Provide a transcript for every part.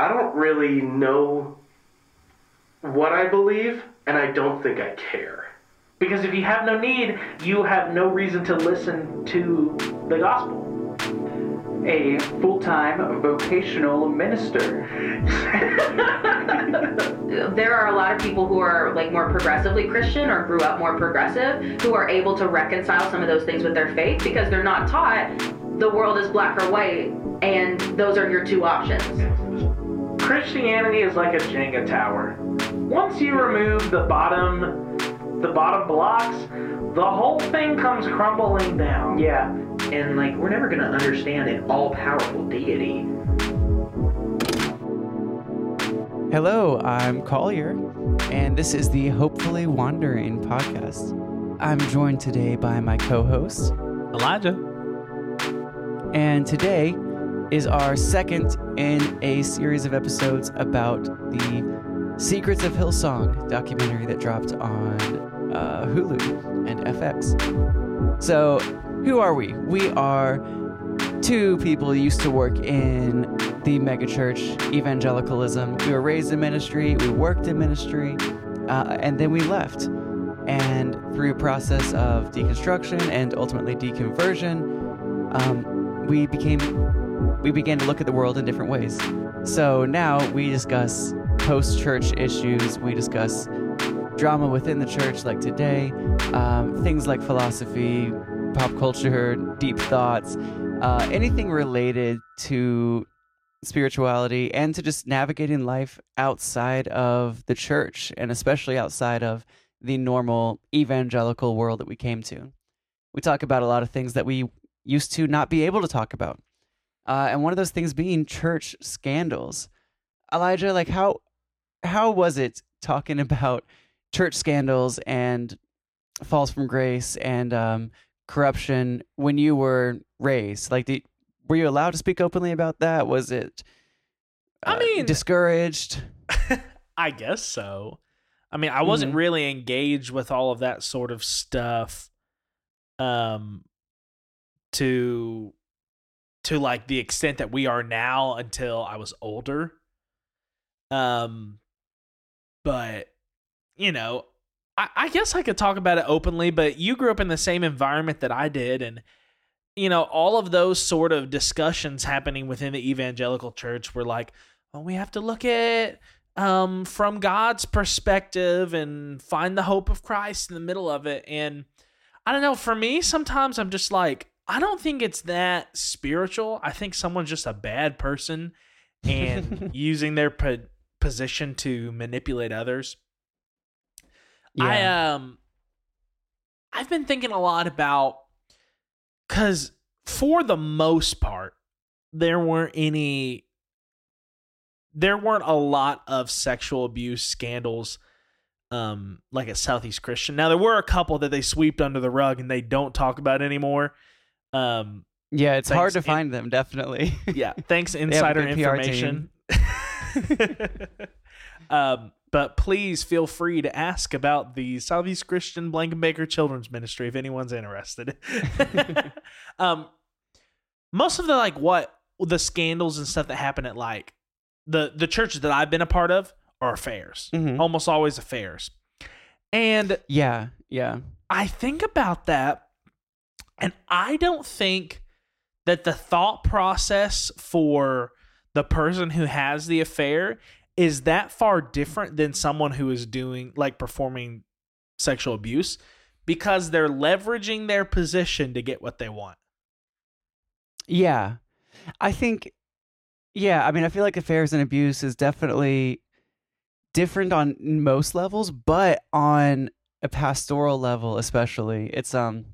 I don't really know what I believe, and I don't think I care. Because if you have no need, you have no reason to listen to the gospel. A full time vocational minister. there are a lot of people who are like more progressively Christian or grew up more progressive who are able to reconcile some of those things with their faith because they're not taught the world is black or white and those are your two options. Christianity is like a Jenga tower. Once you remove the bottom the bottom blocks, the whole thing comes crumbling down. Yeah. And like we're never gonna understand an all-powerful deity. Hello, I'm Collier, and this is the Hopefully Wandering podcast. I'm joined today by my co host, Elijah. And today is our second in a series of episodes about the Secrets of Hillsong documentary that dropped on uh, Hulu and FX. So, who are we? We are two people who used to work in the megachurch evangelicalism. We were raised in ministry, we worked in ministry, uh, and then we left. And through a process of deconstruction and ultimately deconversion, um, we became we began to look at the world in different ways. So now we discuss post-church issues. We discuss drama within the church, like today, um, things like philosophy, pop culture, deep thoughts, uh, anything related to spirituality and to just navigating life outside of the church and especially outside of the normal evangelical world that we came to. We talk about a lot of things that we used to not be able to talk about. Uh, and one of those things being church scandals. Elijah, like how how was it talking about church scandals and falls from grace and um, corruption when you were raised? Like, did, were you allowed to speak openly about that? Was it? Uh, I mean, discouraged. I guess so. I mean, I wasn't mm-hmm. really engaged with all of that sort of stuff, um, to to like the extent that we are now until I was older. Um, but you know, I, I guess I could talk about it openly. But you grew up in the same environment that I did, and you know, all of those sort of discussions happening within the evangelical church were like, well, we have to look at um, from God's perspective and find the hope of Christ in the middle of it. And I don't know, for me, sometimes I'm just like, I don't think it's that spiritual. I think someone's just a bad person and using their po- position to manipulate others. Yeah. I um I've been thinking a lot about because for the most part, there weren't any, there weren't a lot of sexual abuse scandals um like at Southeast Christian. Now there were a couple that they swept under the rug and they don't talk about anymore. Um yeah, it's hard to find them definitely. yeah, thanks insider information. um but please feel free to ask about the Southeast Christian Blankenbaker Children's Ministry if anyone's interested. um, most of the like what the scandals and stuff that happen at like the the churches that I've been a part of are affairs. Mm-hmm. Almost always affairs. And yeah, yeah. I think about that and I don't think that the thought process for the person who has the affair is that far different than someone who is doing like performing sexual abuse because they're leveraging their position to get what they want. Yeah. I think yeah, I mean I feel like affairs and abuse is definitely different on most levels, but on a pastoral level especially. It's um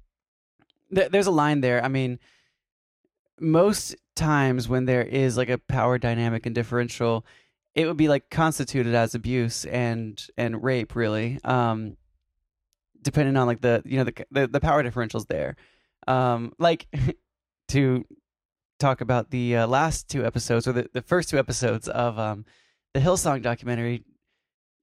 th- there's a line there. I mean most times when there is like a power dynamic and differential it would be like constituted as abuse and and rape really um depending on like the you know the the, the power differentials there um like to talk about the uh, last two episodes or the, the first two episodes of um the hillsong documentary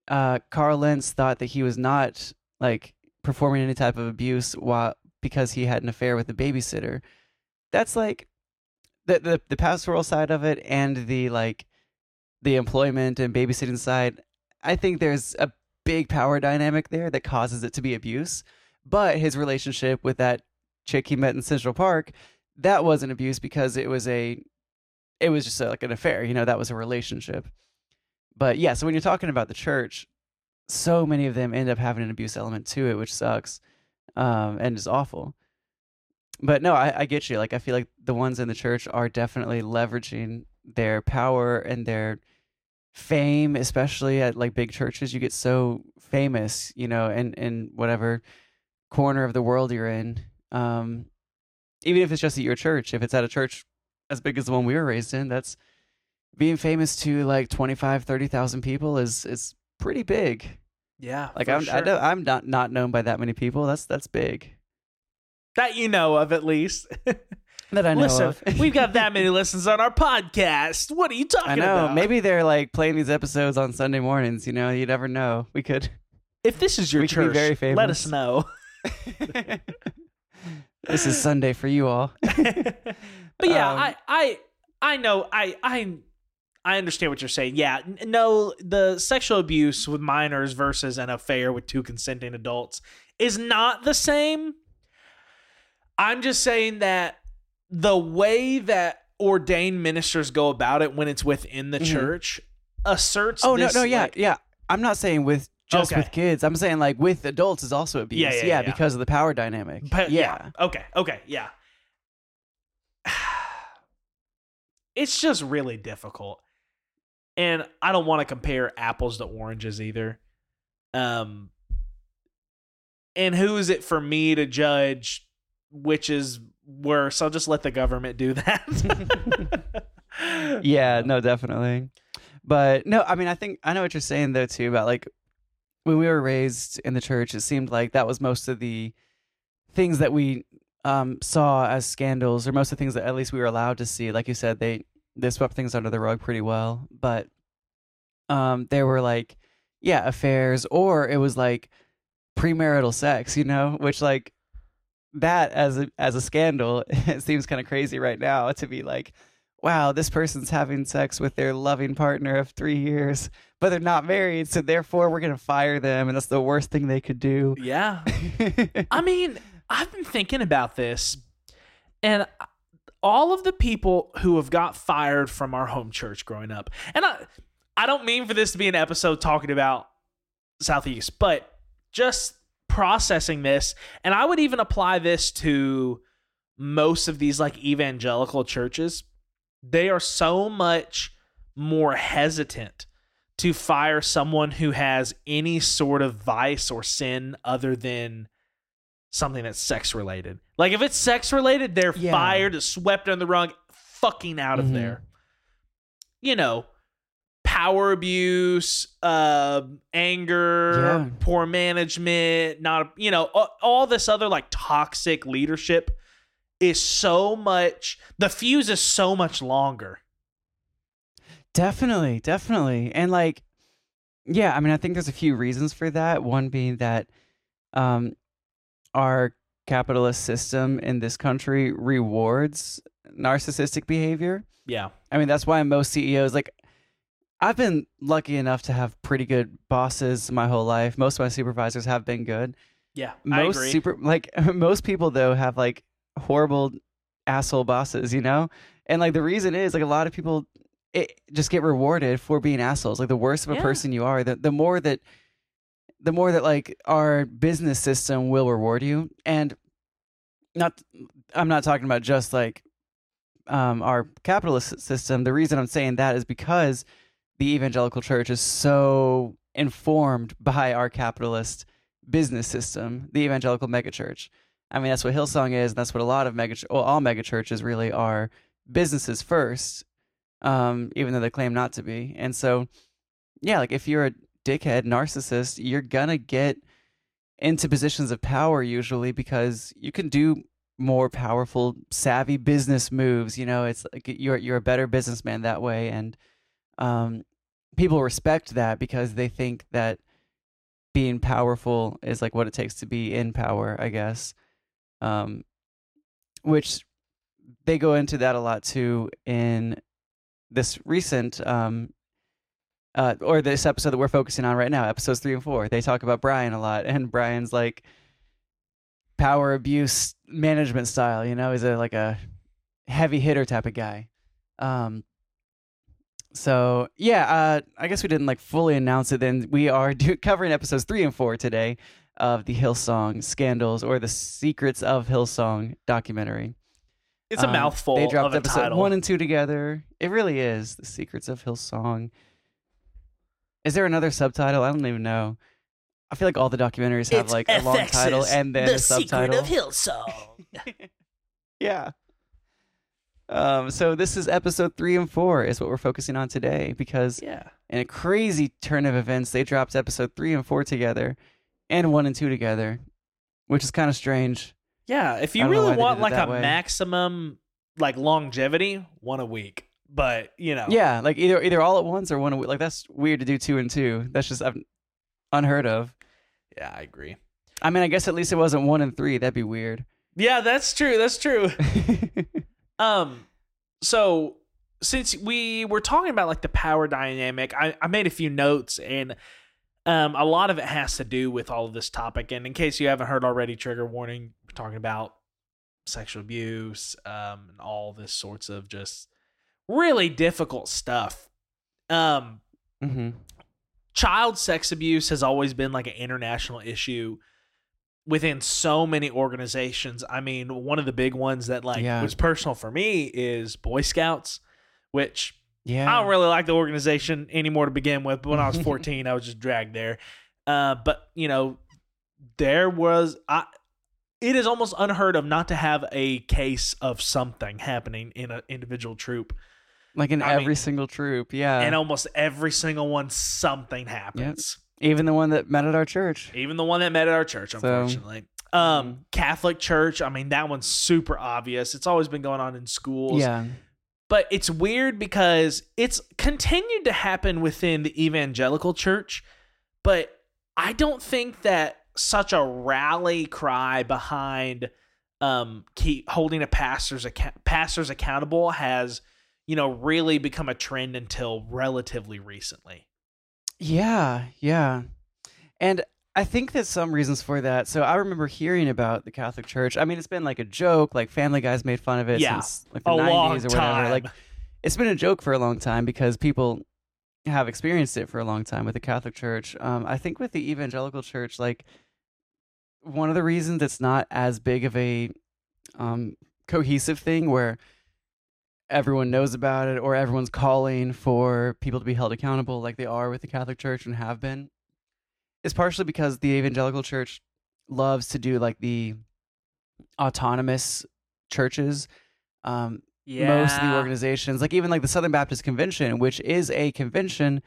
uh carl lentz thought that he was not like performing any type of abuse while because he had an affair with the babysitter that's like the, the the pastoral side of it and the like the employment and babysitting side, I think there's a big power dynamic there that causes it to be abuse. But his relationship with that chick he met in Central Park, that wasn't abuse because it was a, it was just a, like an affair. You know, that was a relationship. But yeah, so when you're talking about the church, so many of them end up having an abuse element to it, which sucks, um, and it's awful. But no, I, I get you. Like I feel like the ones in the church are definitely leveraging their power and their fame, especially at like big churches. You get so famous, you know, in in whatever corner of the world you're in. Um, even if it's just at your church, if it's at a church as big as the one we were raised in, that's being famous to like 25, 30,000 people is is pretty big. Yeah, Like I'm I sure. know, I'm not not known by that many people. That's that's big. that you know of at least. That I know Listen, of. we've got that many listens on our podcast. What are you talking I know. about? Maybe they're like playing these episodes on Sunday mornings. You know, you never know. We could. if this is your we church, very let us know. this is Sunday for you all. but yeah, Um, I, I, I know, I, I, I understand what you're saying. Yeah, no, the sexual abuse with minors versus an affair with two consenting adults is not the same. I'm just saying that the way that ordained ministers go about it when it's within the Mhm. church asserts. Oh this, no, no, yeah, like- yeah. I'm not saying with just Okay. with kids. I'm saying like with adults is also abuse. Yeah, yeah, yeah, yeah. because of the power dynamic. But yeah. Okay. Okay. Yeah. It's just really difficult. And I don't want to compare apples to oranges either. Um and who is it for me to judge which is worse? I'll just let the government do that. yeah, no, definitely. But no, I mean, I think I know what you're saying though too about like when we were raised in the church, it seemed like that was most of the things that we um, saw as scandals, or most of the things that at least we were allowed to see. Like you said, they they swept things under the rug pretty well, but um, there were like yeah affairs, or it was like premarital sex, you know, which like that as a as a scandal, it seems kind of crazy right now to be like wow, this person's having sex with their loving partner of three years, but they're not married, so therefore we're gonna fire them, and that's the worst thing they could do. yeah. I mean, I've been thinking about this, and all of the people who have got fired from our home church growing up, and I, I don't mean for this to be an episode talking about Southeast, but just processing this, and I would even apply this to most of these like evangelical churches. They are so much more hesitant to fire someone who has any sort of vice or sin other than something that's sex related. Like if it's sex related, they're Yeah. fired, swept under the rug, fucking out of Mhm. there. You know, power abuse, uh, anger, Yeah. poor management, not you know, all, all this other like toxic leadership is so much. The fuse is so much longer. Definitely, definitely. And like yeah, I mean I think there's a few reasons for that. One being that um our capitalist system in this country rewards narcissistic behavior. Yeah. I mean that's why most CEOs like I've been lucky enough to have pretty good bosses my whole life. Most of my supervisors have been good. Yeah. most super like most people though have like horrible asshole bosses, you know? And like the reason is like a lot of people it, just get rewarded for being assholes. Like the worse of a Yeah. person you are, the the more that the more that like our business system will reward you and not I'm not talking about just like um our capitalist system. The reason I'm saying that is because the evangelical church is so informed by our capitalist business system, the evangelical megachurch. I mean, that's what Hillsong is. And that's what a lot of mega, well, all megachurches really are businesses first, um, even though they claim not to be. And so, yeah, like if you're a dickhead narcissist, you're gonna get into positions of power usually because you can do more powerful, savvy business moves. You know, it's like you're you're a better businessman that way, and um, people respect that because they think that being powerful is like what it takes to be in power, I guess. Um, which they go into that a lot too in this recent um, uh, or this episode that we're focusing on right now, episodes three and four, they talk about Brian a lot, and Brian's like power abuse management style. You know, he's a like a heavy hitter type of guy. Um, so yeah, uh, I guess we didn't like fully announce it. Then we are do- covering episodes three and four today of the Hillsong scandals or the secrets of Hillsong documentary. It's a Um, mouthful They dropped episode title. one and two together. It really is the secrets of Hillsong. Is there another subtitle? I don't even know. I feel like all the documentaries have like a long title and then a subtitle. Secret of Hillsong. yeah. Um. So this is episode three and four is what we're focusing on today because yeah. in a crazy turn of events, they dropped episode three and four together, and one and two together, which is kind of strange. Yeah, if I you don't know why really they want did it like that a way. maximum like longevity, one a week. But you know, Yeah, like either either all at once or one. Like that's weird to do two and two. That's just unheard of. yeah, I agree. I mean, I guess at least it wasn't one and three. That'd be weird. Yeah, that's true. That's true. Um, so since we were talking about like the power dynamic, I, I made a few notes and um a lot of it has to do with all of this topic. And in case you haven't heard already, trigger warning, we're talking about sexual abuse, um, and all this sorts of just really difficult stuff. Um, hmm child sex abuse has always been like an international issue within so many organizations. I mean, one of the big ones that like Yeah. was personal for me is Boy Scouts, which Yeah. I don't really like the organization anymore to begin with. But when I was 14, I was just dragged there. Uh, but you know, there was I. It is almost unheard of not to have a case of something happening in an individual troop, like in I every mean- single troop. Yeah. and almost every single one something happens. Even the one that met at our church. Even the one that met at our church, So- unfortunately. um, Catholic Church. I mean, that one's super obvious. It's always been going on in schools. Yeah. But it's weird because it's continued to happen within the evangelical church, but I don't think that such a rally cry behind um keep holding a pastor's account pastors accountable has you know really become a trend until relatively recently. Yeah. Yeah. And I think there's some reasons for that. So I remember hearing about the Catholic Church. I mean, it's been like a joke. Like Family Guys made fun of it Yeah. since like the A 90s long or whatever. time. Like it's been a joke for a long time because people have experienced it for a long time with the Catholic Church. Um, I think with the evangelical church, like one of the reasons it's not as big of a um, cohesive thing where everyone knows about it or everyone's calling for people to be held accountable like they are with the Catholic Church and have been is partially because the evangelical church loves to do like the autonomous churches um, most of the organizations, like even like the Southern Baptist Convention, which is a convention,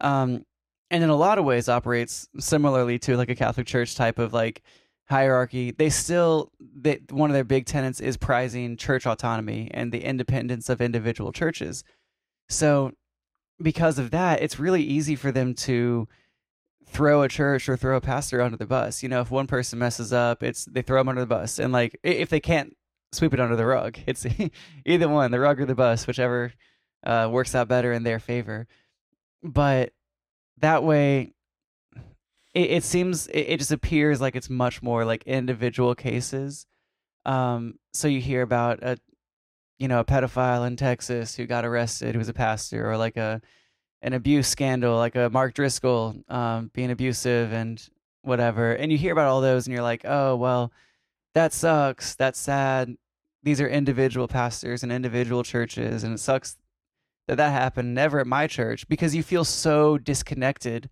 um, and in a lot of ways operates similarly to like a Catholic Church type of like hierarchy. They still, they, one of their big tenets is prizing church autonomy and the independence of individual churches. So, because of that, it's really easy for them to throw a church or throw a pastor under the bus. You know, if one person messes up, it's they throw them under the bus, and like if they can't sweep it under the rug. It's either one, the rug or the bus, whichever uh, works out better in their favor. But that way, it, it seems it, it just appears like it's much more like individual cases. Um, so you hear about a, you know, a pedophile in Texas who got arrested, who was a pastor, or like a an abuse scandal, like a Mark Driscoll um, being abusive and whatever. And you hear about all those, and you're like, oh well, that sucks. That's sad. These are individual pastors and individual churches, and it sucks that that happened never at my church because you feel so disconnected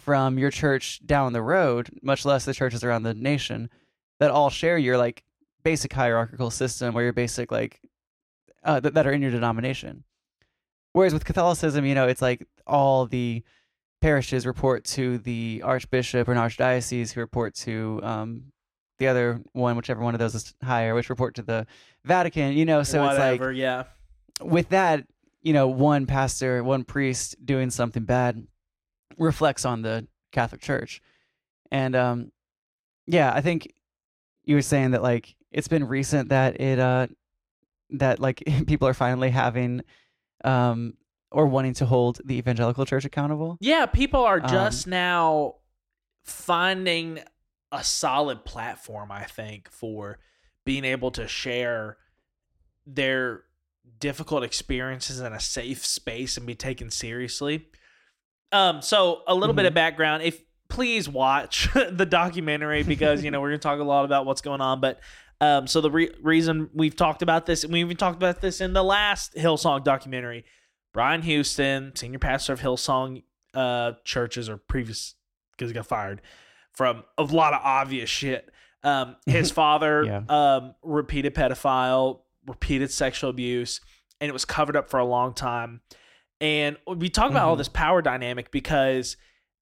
from your church down the road, much less the churches around the nation that all share your like basic hierarchical system or your basic like uh, that, that are in your denomination. Whereas with Catholicism, you know, it's like all the parishes report to the archbishop or an archdiocese who report to um, the other one, whichever one of those is higher, which report to the Vatican. You know, so Whatever, it's like yeah. with that, you know, one pastor, one priest doing something bad reflects on the Catholic Church, and um, yeah, I think you were saying that like it's been recent that it uh that like people are finally having um or wanting to hold the evangelical church accountable. Yeah, people are Um, just now finding a solid platform, I think, for being able to share their difficult experiences in a safe space and be taken seriously. Um, so a little bit of background. If please watch the documentary because you know we're gonna talk a lot about what's going on, but um, so the re- reason we've talked about this, and we even talked about this in the last Hillsong documentary. Brian Houston, senior pastor of Hillsong uh, churches, or previous because he got fired from a lot of obvious shit. Um, his father, Yeah. um, repeated pedophile, repeated sexual abuse, and it was covered up for a long time. And we talk about all Mhm. this power dynamic because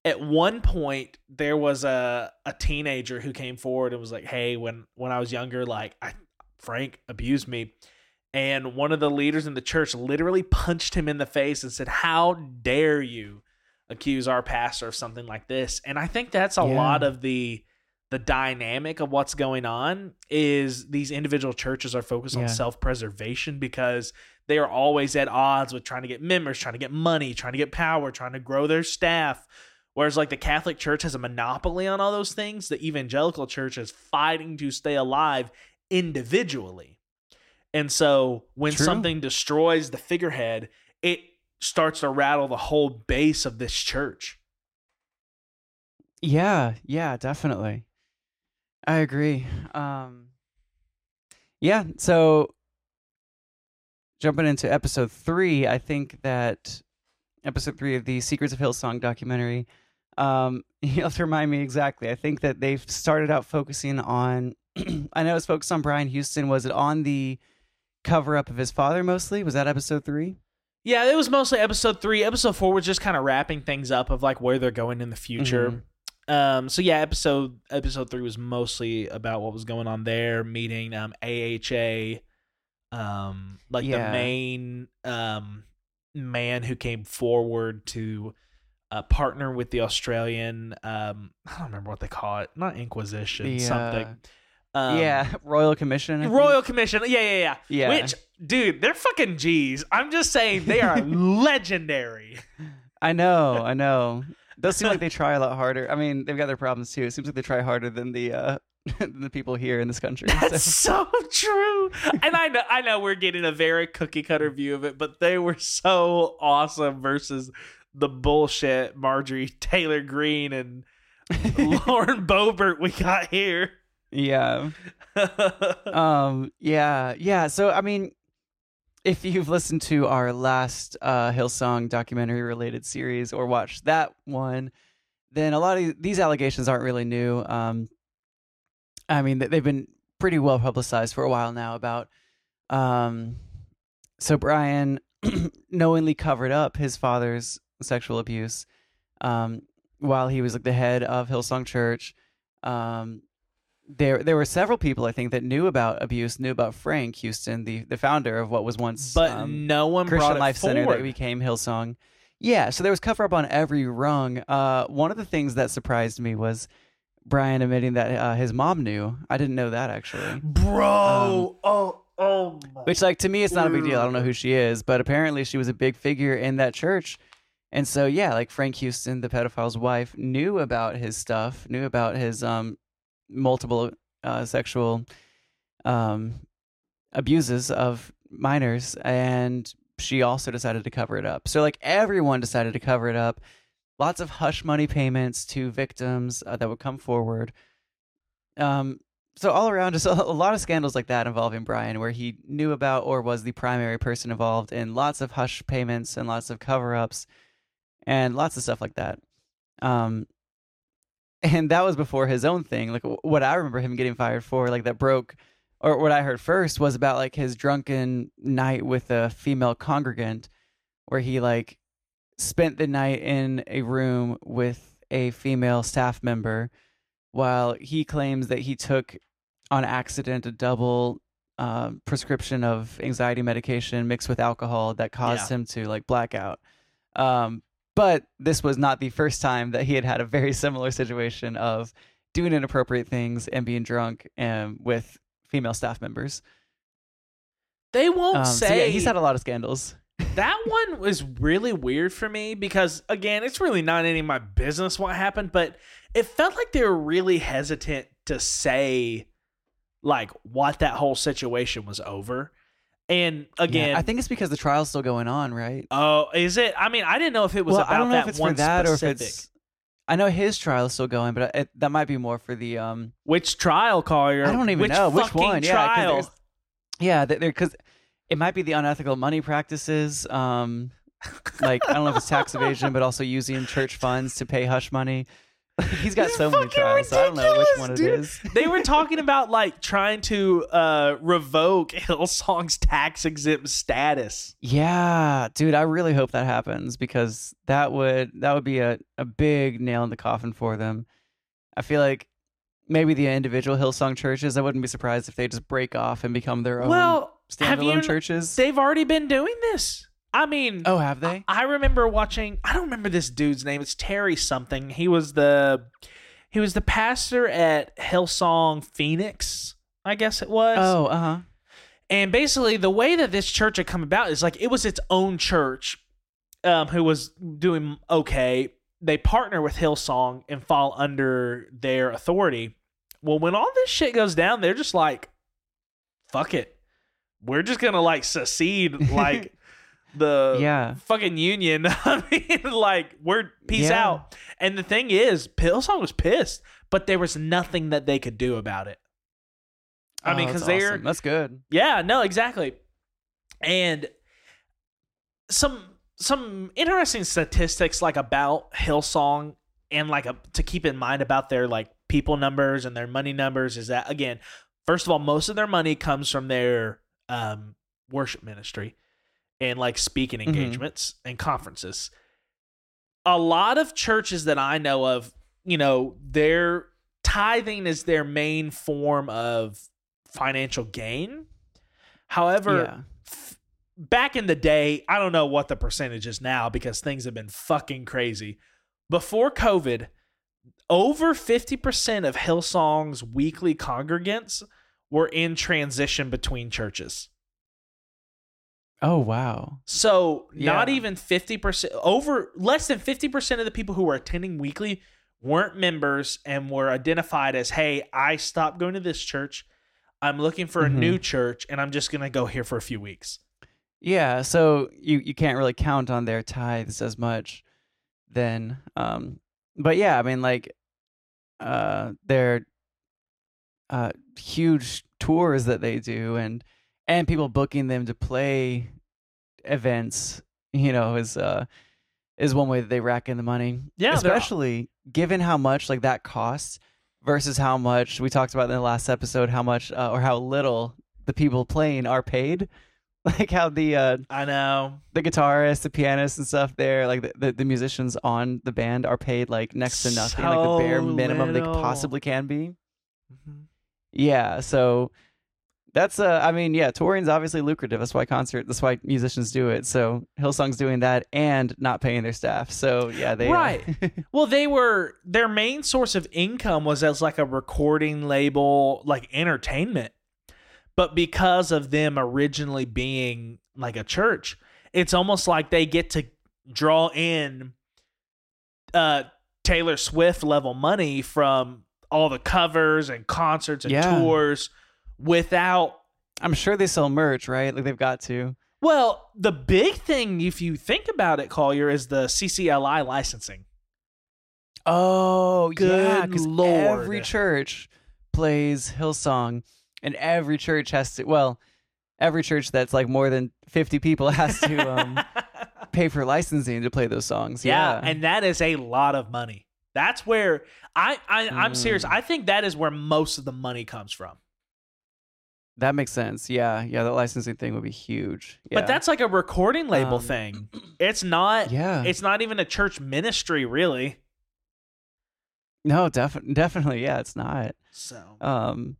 at one point there was a a teenager who came forward and was like, "Hey, when when I was younger, like I Frank abused me." And one of the leaders in the church literally punched him in the face and said, "How dare you accuse our pastor of something like this?" And I think that's a Yeah. lot of the the dynamic of what's going on is these individual churches are focused Yeah. on self-preservation because they are always at odds with trying to get members, trying to get money, trying to get power, trying to grow their staff. Whereas like the Catholic Church has a monopoly on all those things, the evangelical church is fighting to stay alive individually. And so when True. something destroys the figurehead, it starts to rattle the whole base of this church. Yeah, yeah, definitely. I agree. Um Yeah, so jumping into episode 3, I think that episode 3 of the Secrets of Hillsong documentary um you have to remind me exactly. I think that they've started out focusing on I know it's focused on Brian Houston. Was it on the cover up of his father mostly? Was that episode 3? Yeah, it was mostly episode three. Episode four was just kind of wrapping things up of like where they're going in the future. Um, so yeah, episode episode three was mostly about what was going on there, meeting um AHA, um, like the main um man who came forward to uh, partner with the Australian um I don't remember what they call it, not Inquisition, The, something. uh, Um, yeah, Royal Commission. I think. Royal Commission. Yeah, yeah, yeah. Yeah. Which, dude, they're fucking G's. I'm just saying they are legendary. I know, I know. Does seem like they try a lot harder. I mean, they've got their problems too. It seems like they try harder than the uh than the people here in this country. That's So- so true. And I know I know we're getting a very cookie cutter view of it, but they were so awesome versus the bullshit Marjorie Taylor Greene and Lauren Boebert we got here. yeah. Um yeah, yeah. So I mean if you've listened to our last uh Hillsong documentary related series or watched that one, then a lot of these allegations aren't really new. Um I mean, they- they've been pretty well publicized for a while now about um so Brian knowingly covered up his father's sexual abuse um while he was like the head of Hillsong Church. Um there there were several people I think that knew about abuse, knew about Frank Houston, the the founder of what was once but um, no one Christian Life Center that became Hillsong. Yeah, so there was cover up on every rung. Uh, one of the things that surprised me was Brian admitting that uh, his mom knew. I didn't know that actually. Bro, oh, oh my Which, like, to me, it's not a big deal. I don't know who she is, but apparently she was a big figure in that church. And so, yeah, like Frank Houston, the pedophile's wife, knew about his stuff, knew about his um, multiple uh, sexual um, abuses of minors, and she also decided to cover it up. So, like, everyone decided to cover it up. Lots of hush money payments to victims uh, that would come forward. Um, so all around, just a, a lot of scandals like that involving Brian, where he knew about or was the primary person involved in lots of hush payments and lots of cover-ups, and lots of stuff like that. Um, and that was before his own thing. Like what I remember him getting fired for, like that broke, or what I heard first was about like his drunken night with a female congregant, where he like spent the night in a room with a female staff member while he claims that he took on accident a double uh, prescription of anxiety medication mixed with alcohol that caused Yeah. him to like blackout. Um, but this was not the first time that he had had a very similar situation of doing inappropriate things and being drunk and with female staff members. They won't Um, so say yeah, he's had a lot of scandals. That one was really weird for me because again, it's really not any of my business what happened, but it felt like they were really hesitant to say like what that whole situation was over. And again, Yeah, I think it's because the trial's still going on, right? oh, is it? I mean, I didn't know if it was well, about I don't know that if it's one for that specific. or if it's. I know his trial is still going, but it, that might be more for the um. which trial, Collier? I don't even which know which one. Yeah, trial. there's- yeah, because it might be the unethical money practices. Um, like I don't know if it's tax evasion, but also using church funds to pay hush money. He's got It's so many trials. So I don't know which one it dude. is. they were talking about like trying to uh revoke Hillsong's tax exempt status. Yeah, dude, I really hope that happens because that would that would be a, a big nail in the coffin for them. I feel like maybe the individual Hillsong churches, I wouldn't be surprised if they just break off and become their own Well, have standalone you? churches. They've already been doing this. I mean, oh, have they? I remember watching. I don't remember this dude's name. It's Terry something. He was the he was the pastor at Hillsong Phoenix. I guess it was. Oh, uh huh. And basically, the way that this church had come about is like it was its own church, um, who was doing okay. They partner with Hillsong and fall under their authority. Well, when all this shit goes down, they're just like, "Fuck it, we're just gonna like secede like the Yeah. fucking union." I mean, like we're peace Yeah. out. And the thing is, Hillsong was pissed, but there was nothing that they could do about it. I Oh, mean, because they're that's good. yeah, no, exactly. And some some interesting statistics like about Hillsong and like a, to keep in mind about their like people numbers and their money numbers is that again, first of all, most of their money comes from their um worship ministry and like speaking engagements and conferences. A lot of churches that I know of, you know, their tithing is their main form of financial gain. However, yeah. f- back in the day, I don't know what the percentage is now because things have been fucking crazy. Before COVID, over 50% of Hillsong's weekly congregants were in transition between churches. Oh wow. So, not even 50%, over less than 50% of the people who were attending weekly weren't members and were identified as, hey, I stopped going to this church. I'm looking for a Mhm. new church and I'm just going to go here for a few weeks. Yeah, so you you can't really count on their tithes as much then um but yeah, I mean like uh their uh huge tours that they do and and people booking them to play events, you know, is uh is one way that they rack in the money. Yeah, especially given how much like that costs versus how much we talked about in the last episode how much uh, or how little the people playing are paid. Like how the uh I know. the guitarist, the pianist, and stuff there, like the, the, the musicians on the band are paid like next to nothing, like the bare So minimum they possibly can be. Mm-hmm. Yeah, so that's uh I mean, yeah, touring's obviously lucrative. That's why concert that's why musicians do it. So Hillsong's doing that and not paying their staff. So yeah, they uh, Right. Well, they were their main source of income was as like a recording label, like entertainment. But because of them originally being like a church, it's almost like they get to draw in uh Taylor Swift level money from all the covers and concerts and Yeah. tours without I'm sure they sell merch, right? Like they've got to. well, the big thing if you think about it, Collier, is the CCLI licensing. Oh, yeah, Good 'cause Lord. every church plays Hillsong, and every church has to. Well, every church that's like more than fifty people has to um, pay for licensing to play those songs. Yeah, Yeah, and that is a lot of money. That's where I, I I'm serious. Mm. I think that is where most of the money comes from. that makes sense. Yeah, yeah, The licensing thing would be huge. Yeah. But that's like a recording label Um, thing. It's not. yeah. It's not even a church ministry, really. no, definitely, definitely, yeah, it's not. So Um,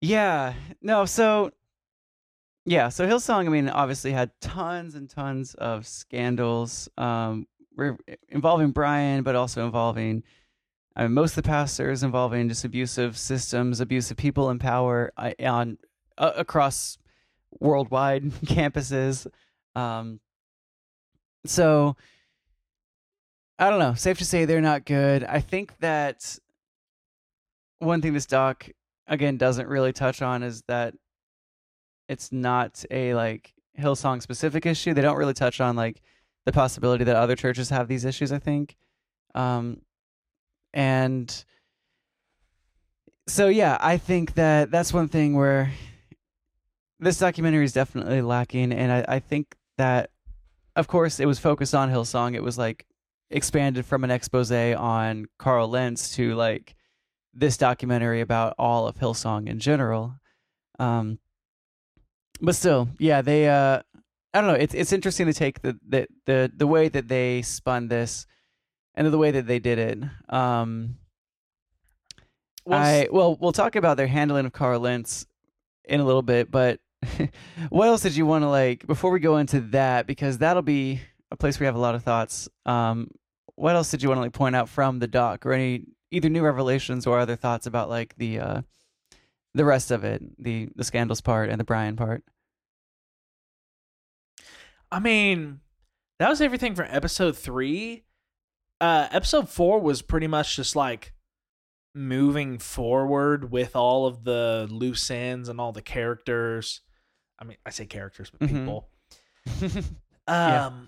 yeah, no, so yeah, so Hillsong, I mean, obviously had tons and tons of scandals, um, involving Brian, but also involving, I mean, most of the pastors involving just abusive systems, abusive people in power uh, on uh, across worldwide campuses. Um, so I don't know. Safe to say they're not good. I think that one thing this doc again doesn't really touch on is that it's not a like Hillsong specific issue. They don't really touch on like the possibility that other churches have these issues. I think, um, and so yeah, I think that that's one thing where this documentary is definitely lacking, and I, I think that, of course, it was focused on Hillsong. It was like expanded from an expose on Carl Lentz to like this documentary about all of Hillsong in general. Um, but still, yeah, they. Uh, I don't know. It's it's interesting to take the the the, the way that they spun this, and the way that they did it. Um, Well, I well, we'll talk about their handling of Carl Lentz in a little bit, but what else did you want to like before we go into that? Because that'll be a place where we have a lot of thoughts. Um, what else did you want to like point out from the doc, or any either new revelations or other thoughts about like the uh, the rest of it, the the scandals part and the Brian part? I mean, that was everything for episode three. Uh, episode four was pretty much just like moving forward with all of the loose ends and all the characters. I mean, I say characters, but Mhm. people. Um, Yeah.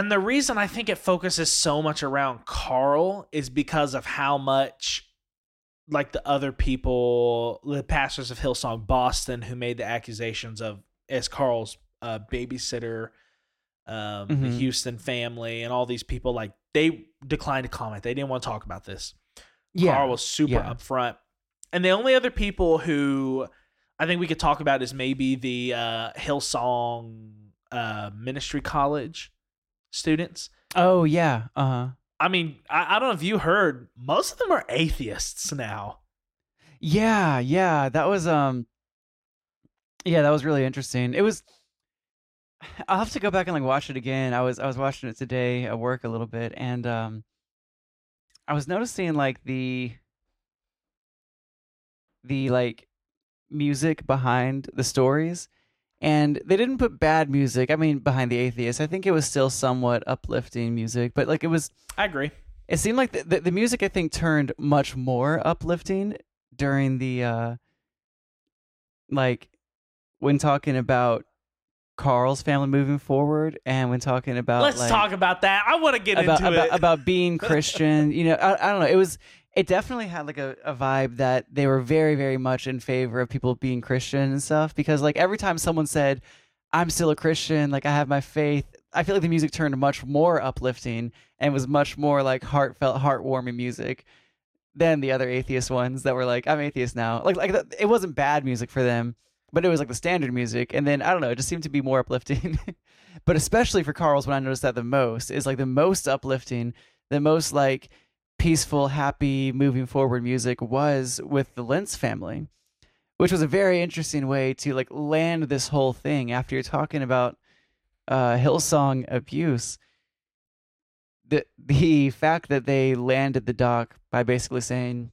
and the reason I think it focuses so much around Carl is because of how much, like the other people, the pastors of Hillsong Boston, who made the accusations of as Carl's uh, babysitter, um, the Mhm. Houston family, and all these people, like they declined to comment. They didn't want to talk about this. yeah, Carl was super yeah. upfront. And the only other people who I think we could talk about is maybe the uh, Hillsong uh, Ministry College students. oh yeah, uh huh. I mean, I, I don't know if you heard, most of them are atheists now. Yeah, yeah, that was um yeah, that was really interesting. It was I'll have to go back and like watch it again. I was I was watching it today at work a little bit and um I was noticing like the the like music behind the stories and they didn't put bad music. I mean behind the atheists. I think it was still somewhat uplifting music, but like it was I agree. it seemed like the, the, the music I think turned much more uplifting during the uh like when talking about Carl's family moving forward and when talking about Let's like, talk about that. I want to get about into about, it. about being Christian. you know, I, I don't know. It was it definitely had like a, a vibe that they were very very much in favor of people being Christian and stuff because like every time someone said I'm still a Christian, like I have my faith, I feel like the music turned much more uplifting and was much more like heartfelt, heartwarming music than the other atheist ones that were like I'm atheist now. Like like it wasn't bad music for them, but it was like the standard music and then I don't know, it just seemed to be more uplifting. but especially for Carl's when I noticed that the most is like the most uplifting, the most like peaceful, happy, moving forward music was with the Lentz family, which was a very interesting way to like land this whole thing after you're talking about uh, Hillsong abuse. The the fact that they landed the doc by basically saying,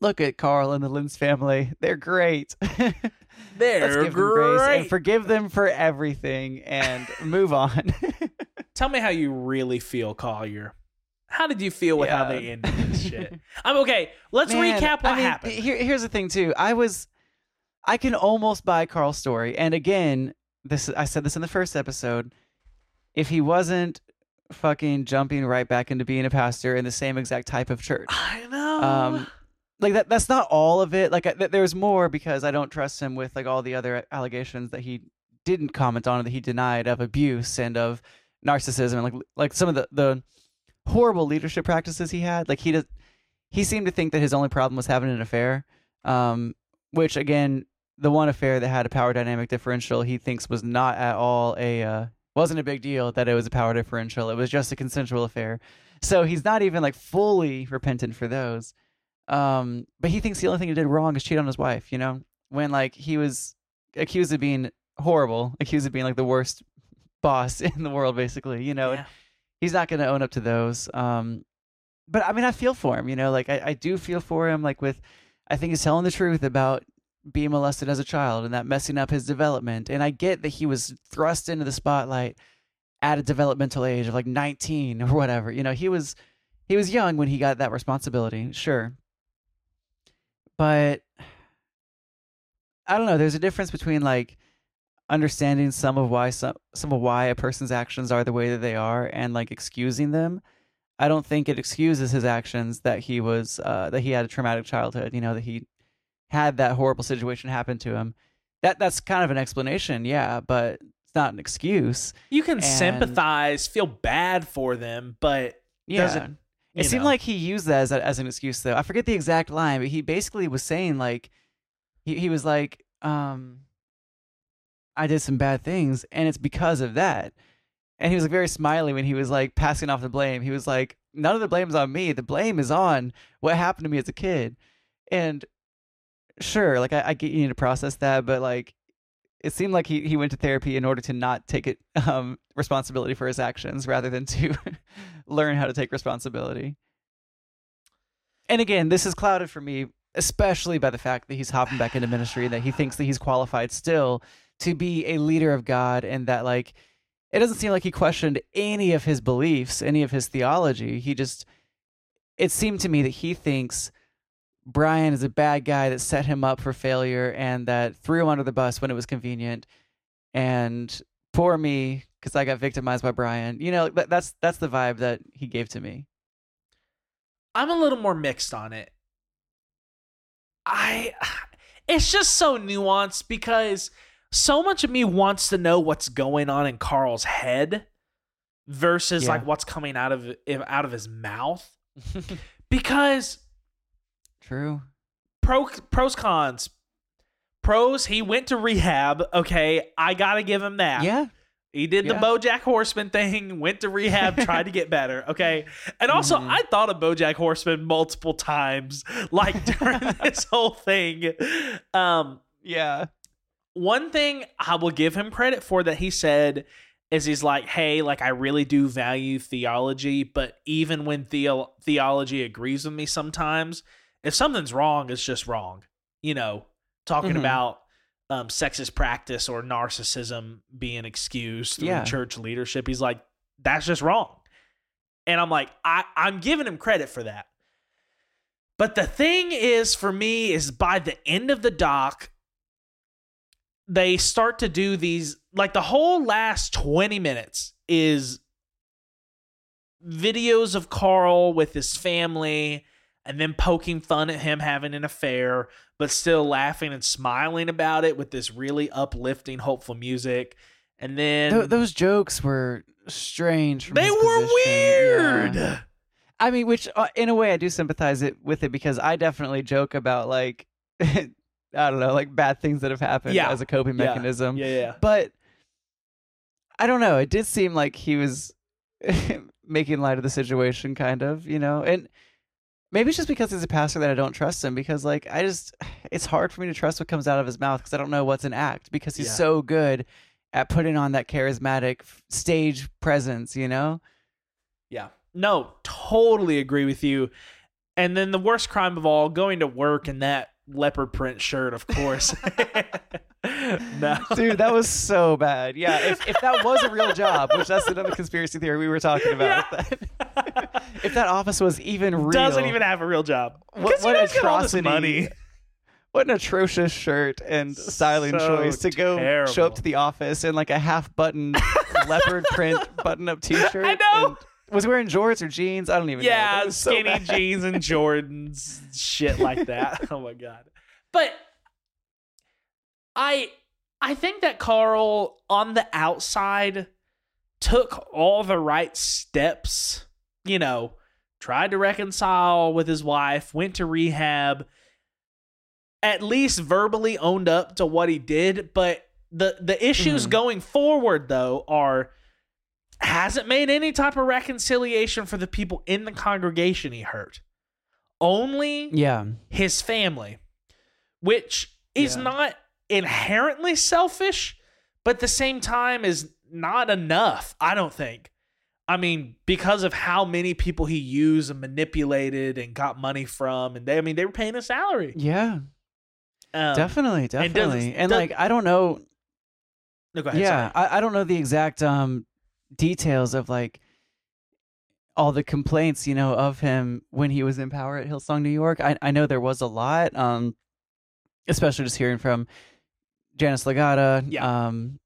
"Look at Carl and the Lentz family; they're great. Let's They're give them grace and great." forgive them for everything and move on." Tell me how you really feel, Collier. How did you feel with how Yeah. they ended this shit? I'm okay. Let's Man, recap what I mean, happened. Here, here's the thing too. I was, I can almost buy Carl's story, and again, this I said this in the first episode. If he wasn't fucking jumping right back into being a pastor in the same exact type of church, I know. um, like that, that's not all of it. Like th- there's more because I don't trust him with like all the other allegations that he didn't comment on, that he denied of abuse and of narcissism, and like like some of the the horrible leadership practices he had. Like he does, he seemed to think that his only problem was having an affair, um, which again, the one affair that had a power dynamic differential, he thinks was not at all a uh, wasn't a big deal that it was a power differential. It was just a consensual affair. So he's not even like fully repentant for those. Um, but he thinks the only thing he did wrong is cheat on his wife. You know, when like he was accused of being horrible, accused of being like the worst boss in the world, basically. You know, Yeah. he's not going to own up to those. Um, but I mean, I feel for him. You know, like I, I do feel for him. Like with, I think he's telling the truth about being molested as a child and that messing up his development. And I get that he was thrust into the spotlight at a developmental age of like 19 or whatever. You know, he was he was young when he got that responsibility, sure. But I don't know, there's a difference between like understanding some of why some some of why a person's actions are the way that they are and like excusing them. I don't think it excuses his actions that he was uh, that he had a traumatic childhood. You know that he had that horrible situation happen to him. That that's kind of an explanation, yeah, but it's not an excuse. You can And- sympathize, feel bad for them, but Yeah. doesn't. It seemed know. like he used that as, a, as an excuse, though. I forget the exact line, but he basically was saying like, he he was like, um, I did some bad things, and it's because of that. And he was like very smiley when he was like passing off the blame. He was like, none of the blame's on me. The blame is on what happened to me as a kid. And sure, like I, I get you need to process that, but like it seemed like he, he went to therapy in order to not take it um responsibility for his actions rather than to learn how to take responsibility. And again, this is clouded for me, especially by the fact that he's hopping back into ministry, and that he thinks that he's qualified still to be a leader of God, and that like it doesn't seem like he questioned any of his beliefs, any of his theology. He just it seemed to me that he thinks Brian is a bad guy that set him up for failure and that threw him under the bus when it was convenient. And poor me, because I got victimized by Brian. You know, that, that's that's the vibe that he gave to me. I'm a little more mixed on it. I it's just so nuanced because so much of me wants to know what's going on in Carl's head versus Yeah. like what's coming out of out of his mouth because True. pro pros cons pros he went to rehab okay I got to give him that Yeah. he did the Yeah. BoJack Horseman thing, went to rehab, tried to get better. Okay, and also Mhm. I thought of BoJack Horseman multiple times, like during this whole thing. Um, Yeah. one thing I will give him credit for that he said is he's like, hey, like I really do value theology, but even when theo- theology agrees with me sometimes, if something's wrong, it's just wrong. You know, talking Mhm. about um, sexist practice or narcissism being excused through Yeah. church leadership, he's like, that's just wrong. And I'm like, I, I'm giving him credit for that. But the thing is, for me, is by the end of the doc, they start to do these like the whole last 20 minutes is videos of Carl with his family and then poking fun at him having an affair but still laughing and smiling about it with this really uplifting hopeful music and then Th- those jokes were strange. They were weird Yeah. I mean, which uh, in a way I do sympathize it with it because I definitely joke about like I don't know, like bad things that have happened Yeah. as a coping Yeah. mechanism. yeah yeah But I don't know. It did seem like he was making light of the situation, kind of, you know. And maybe it's just because he's a pastor that I don't trust him. Because like I just, it's hard for me to trust what comes out of his mouth because I don't know what's an act. Because he's Yeah. so good at putting on that charismatic stage presence, you know. Yeah. No, totally agree with you. And then the worst crime of all, going to work and that leopard print shirt, of course. no. Dude, that was so bad. Yeah, if, if that was a real job, which that's another conspiracy theory we were talking about. if that office was even real, Doesn't even have a real job. What, what does get all this atrocity! money. What an atrocious shirt and styling So choice to go show up to the office in like a half button leopard print button up t shirt. I know. Was he wearing jorts or jeans? I don't even know. That Yeah, was so skinny bad. jeans and Jordans, shit like that. oh my god. But I I think that Carl on the outside took all the right steps, you know, tried to reconcile with his wife, went to rehab, at least verbally owned up to what he did, but the the issues Mhm. going forward though are hasn't made any type of reconciliation for the people in the congregation he hurt. Only Yeah. his family, which is Yeah. not inherently selfish, but at the same time is not enough, I don't think. I mean, because of how many people he used and manipulated and got money from, and they, I mean, they were paying a salary. Yeah. Um, definitely, does- definitely. And, does- like I don't know No, go ahead. yeah. I, I don't know the exact um details of like all the complaints, you know, of him when he was in power at Hillsong, New York. I I know there was a lot, um, especially just hearing from Janice Legata, Yeah. um,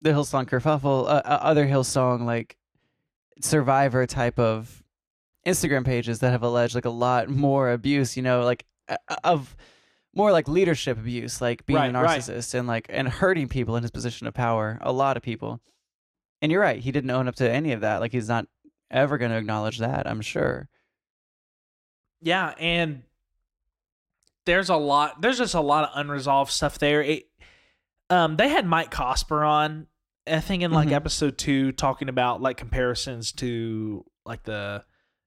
the Hillsong kerfuffle, uh, uh, other Hillsong like survivor type of Instagram pages that have alleged like a lot more abuse, you know, like uh, of more like leadership abuse, like being a Right, right. narcissist and like and hurting people in his position of power, a lot of people. And you're right, he didn't own up to any of that. Like he's not ever going to acknowledge that, I'm sure. Yeah, and there's a lot. There's just a lot of unresolved stuff there. It, um, they had Mike Cosper on, I think, in like Mhm. episode two, talking about like comparisons to like the,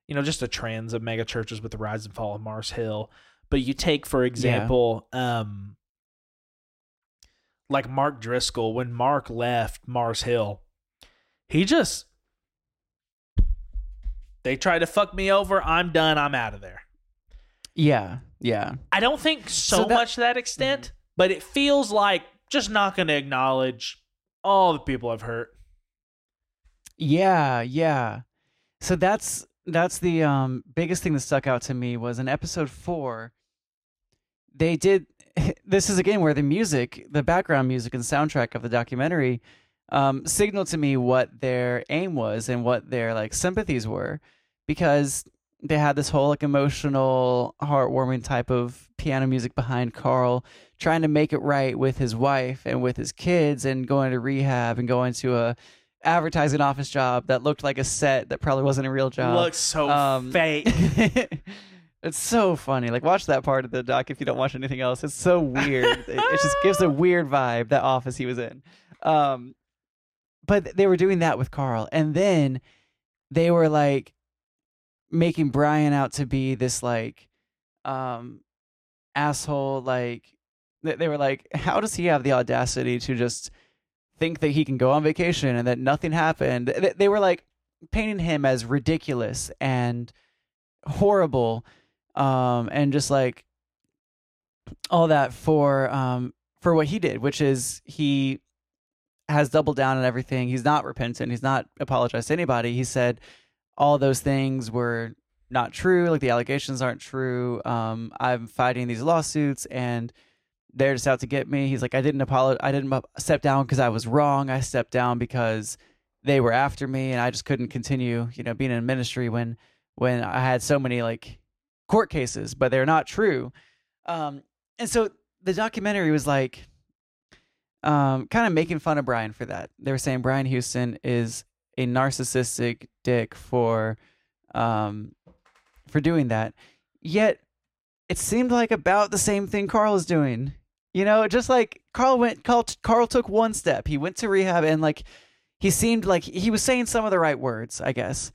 you know, just the trends of mega churches with the rise and fall of Mars Hill. But you take, for example, um, like Mark Driscoll when Mark left Mars Hill, he just they tried to fuck me over. I'm done. I'm out of there. Yeah, yeah. I don't think so, So that- much to that extent, but it feels like just not going to acknowledge all the people I've hurt. Yeah, yeah. So that's that's the um biggest thing that stuck out to me was in episode 4 they did this is again where the music, the background music and soundtrack of the documentary um signaled to me what their aim was and what their like sympathies were because they had this whole like emotional heartwarming type of piano music behind Carl trying to make it right with his wife and with his kids and going to rehab and going to a advertising office job that looked like a set that probably wasn't a real job. Looks so Um, fake. it's so funny. Like watch that part of the doc if you don't watch anything else. It's so weird. it, it just gives a weird vibe that office he was in. Um but they were doing that with Carl and then they were like making Brian out to be this like um asshole like they were like how does he have the audacity to just think that he can go on vacation and that nothing happened? They were like painting him as ridiculous and horrible um and just like all that for um for what he did which is he has doubled down on everything. He's not repentant. He's not apologized to anybody. He said all those things were not true. Like the allegations aren't true. Um i'm fighting these lawsuits and they're just out to get me. He's like i didn't apologize i didn't step down because i was wrong. I stepped down because they were after me and i just couldn't continue you know being in ministry when when i had so many like court cases but they're not true. Um and so the documentary was like um kind of making fun of brian for that. They were saying brian houston is a narcissistic dick for um for doing that. Yet it seemed like about the same thing carl is doing. You know just like carl went carl, carl took one step. He went to rehab and like he seemed like he was saying some of the right words i guess.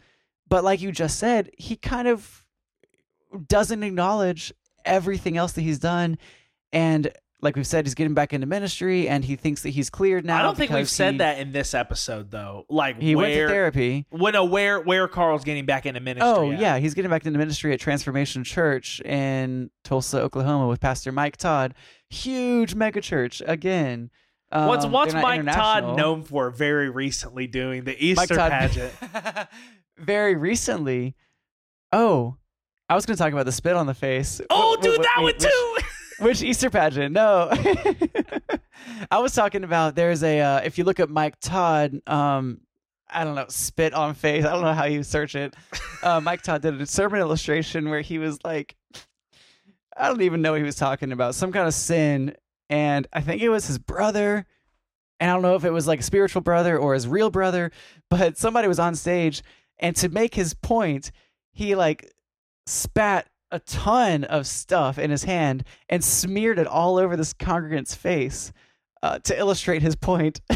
But like you just said he kind of doesn't acknowledge everything else that he's done. And like we've said he's getting back into ministry and he thinks that he's cleared now I don't think we've said he- that in this episode though. Like he went to therapy when no, where where Carl's getting back into ministry. Oh at. yeah, he's getting back into ministry at Transformation Church in Tulsa, Oklahoma, with Pastor Mike Todd. Huge mega church again. Um, What's what's Mike Todd known for? Very recently doing the Easter Todd- pageant. Very recently. Oh, I was going to talk about the spit on the face. Oh, Wh- wh- dude, wh- that wait, one too. Which Easter pageant? No. I was talking about there's a uh, if you look at Mike Todd, um, I don't know, spit on face. I don't know how you search it. Uh, Mike Todd did a sermon illustration where he was like, I don't even know what he was talking about, some kind of sin, and I think it was his brother. And I don't know if it was like a spiritual brother or his real brother, but somebody was on stage, and to make his point, he like spat a ton of stuff in his hand and smeared it all over this congregant's face uh, to illustrate his point.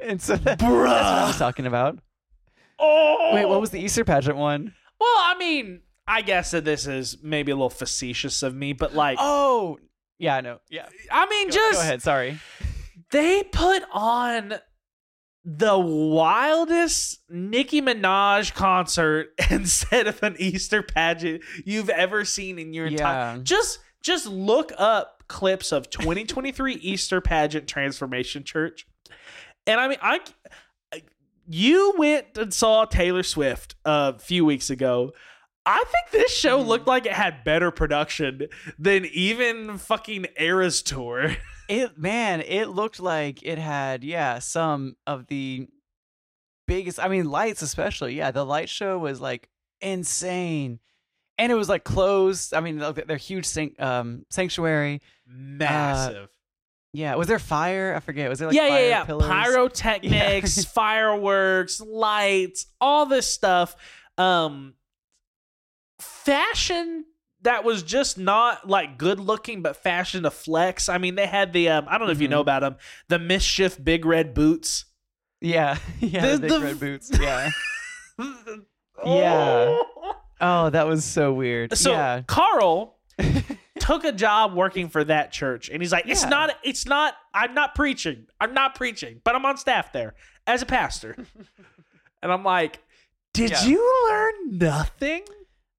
and so that, that's what I was talking about. Oh, Wait, what was the Easter pageant one? Well, I mean, I guess that this is maybe a little facetious of me, but like, Oh, yeah, I know. Yeah, I mean, go, just go ahead. Sorry. they put on the wildest Nicki Minaj concert instead of an Easter pageant you've ever seen in your entire. Yeah. Just just look up clips of 2023 Easter pageant transformation church. And I mean, I you went and saw Taylor Swift a few weeks ago. I think this show Mm-hmm. looked like it had better production than even fucking Eras tour. It man, it looked like it had yeah some of the biggest. I mean, lights especially. Yeah, the light show was like insane, and it was like closed. I mean, they're huge sanct- um, sanctuary. Massive. Yeah, was there fire? I forget. Was there like yeah, fire yeah, yeah. pillars? Pyrotechnics, Yeah. fireworks, lights, all this stuff. Um fashion that was just not like good looking, but fashion to flex. I mean, they had the um, I don't know if you know about them, the MSCHF big red boots. Yeah, yeah, The- the, big the- red boots. Yeah. Yeah. Oh, that was so weird. So yeah. Carl took a job working for that church, and he's like, "It's Yeah. not, it's not. I'm not preaching. I'm not preaching, but I'm on staff there as a pastor." and I'm like, "Did Yeah. you learn nothing?"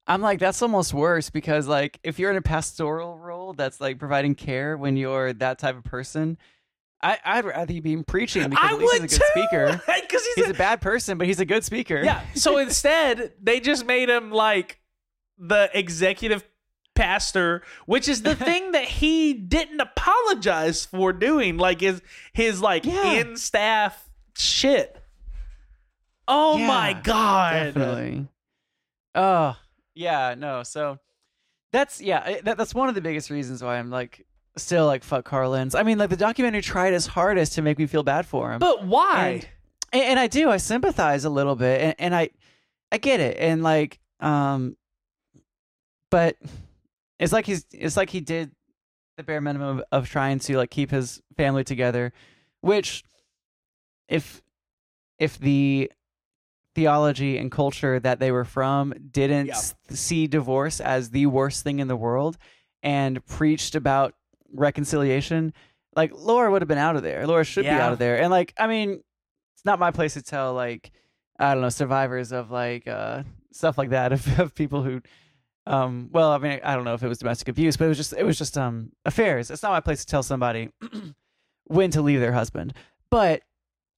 I'm like, that's almost worse because like if you're in a pastoral role that's like providing care when you're that type of person, I, I'd rather you be preaching because I at least would he's a good speaker. because he's, He's a, a bad person, but he's a good speaker. yeah. So instead, they just made him like the executive pastor, which is the thing that he didn't apologize for doing, like his his like Yeah. in staff shit. Oh Yeah, my god! definitely. Oh yeah, no. So that's yeah, that, that's one of the biggest reasons why I'm like still like fuck Carl Lentz. I mean, like the documentary tried his hardest to make me feel bad for him. But why? And- and, and I do. I sympathize a little bit, and, and I, I get it, and like, um, but it's like he's, it's like he did the bare minimum of, of trying to like keep his family together, which, if, if the theology and culture that they were from didn't Yeah. see divorce as the worst thing in the world, and preached about reconciliation, like Laura would have been out of there. Laura should be out of there, and like, I mean it's not my place to tell like I don't know survivors of like uh stuff like that of, of people who um well I mean I don't know if it was domestic abuse but it was just it was just um affairs it's not my place to tell somebody when to leave their husband but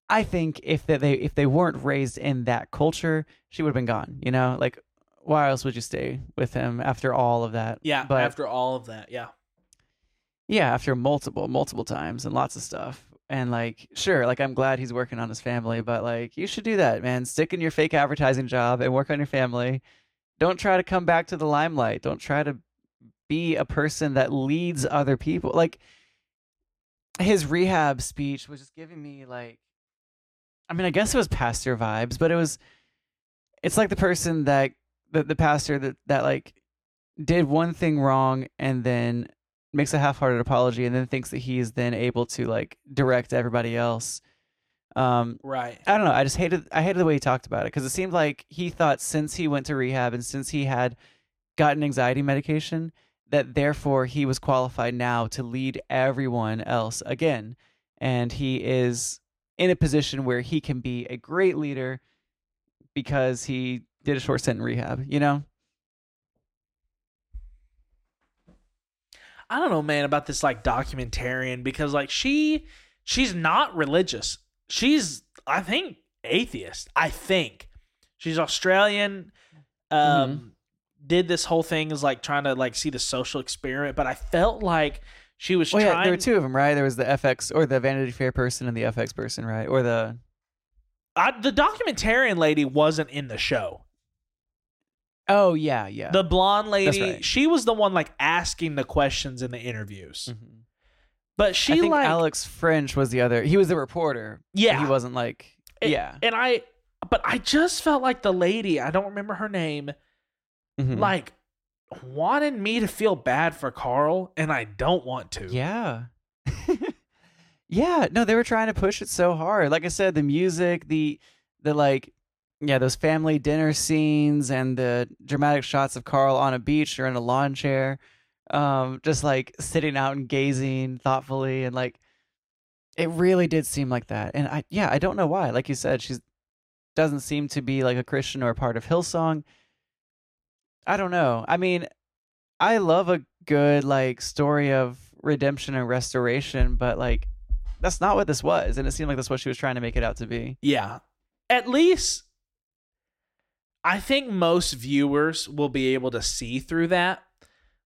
I think if they if they weren't raised in that culture she would have been gone you know like why else would you stay with him after all of that yeah, but after all of that, yeah. yeah, after multiple, multiple times and lots of stuff. And like, sure, like I'm glad he's working on his family, but like you should do that, man. Stick in your fake advertising job and work on your family. Don't try to come back to the limelight. Don't try to be a person that leads other people. Like his rehab speech was just giving me like I mean, I guess it was pastor vibes, but it was it's like the person that the, the pastor that that like did one thing wrong and then makes a half-hearted apology and then thinks that he is then able to like direct everybody else. Um, Right. I don't know. I just hated I hated the way he talked about it because it seemed like he thought since he went to rehab and since he had gotten anxiety medication that therefore he was qualified now to lead everyone else again, and he is in a position where he can be a great leader because he did a short stint in rehab. You know? I don't know, man, about this like documentarian because like she she's not religious. She's I think atheist. I think she's Australian. Um, did this whole thing is like trying to like see the social experiment, but I felt like she was Well, yeah, there were two of them, right? There was the FX or the Vanity Fair person and the FX person, right? Or the I, the documentarian lady wasn't in the show. oh yeah, yeah. The blonde lady, right. she was the one like asking the questions in the interviews. Mhm. But she like Alex French was the other. He was the reporter. Yeah. he wasn't like And- yeah. And I, but I just felt like the lady, I don't remember her name, Mhm. like wanted me to feel bad for Carl, and I don't want to. Yeah. yeah, no, they were trying to push it so hard. Like I said, the music, the the like yeah, those family dinner scenes and the dramatic shots of Carl on a beach or in a lawn chair, um, just like sitting out and gazing thoughtfully and like it really did seem like that. And I yeah, I don't know why. Like you said, she's doesn't seem to be like a Christian or a part of Hillsong. I don't know. I mean, I love a good like story of redemption and restoration, but like that's not what this was, and it seemed like that's what she was trying to make it out to be. Yeah. At least I think most viewers will be able to see through that.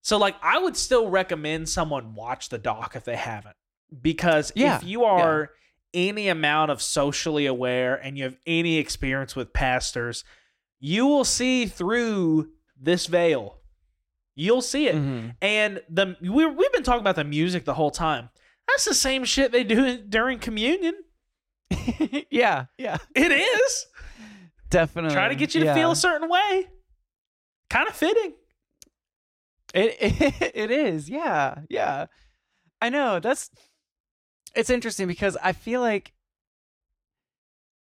So like I would still recommend someone watch the doc if they haven't. Because Yeah, if you are any amount of socially aware and you have any experience with pastors, you will see through this veil. You'll see it. Mhm. And the we we've been talking about the music the whole time. That's the same shit they do during communion. yeah, yeah, It is. definitely. Try to get you to feel a certain way. Kind of fitting. It, it it is, yeah, yeah. I know that's. It's interesting because I feel like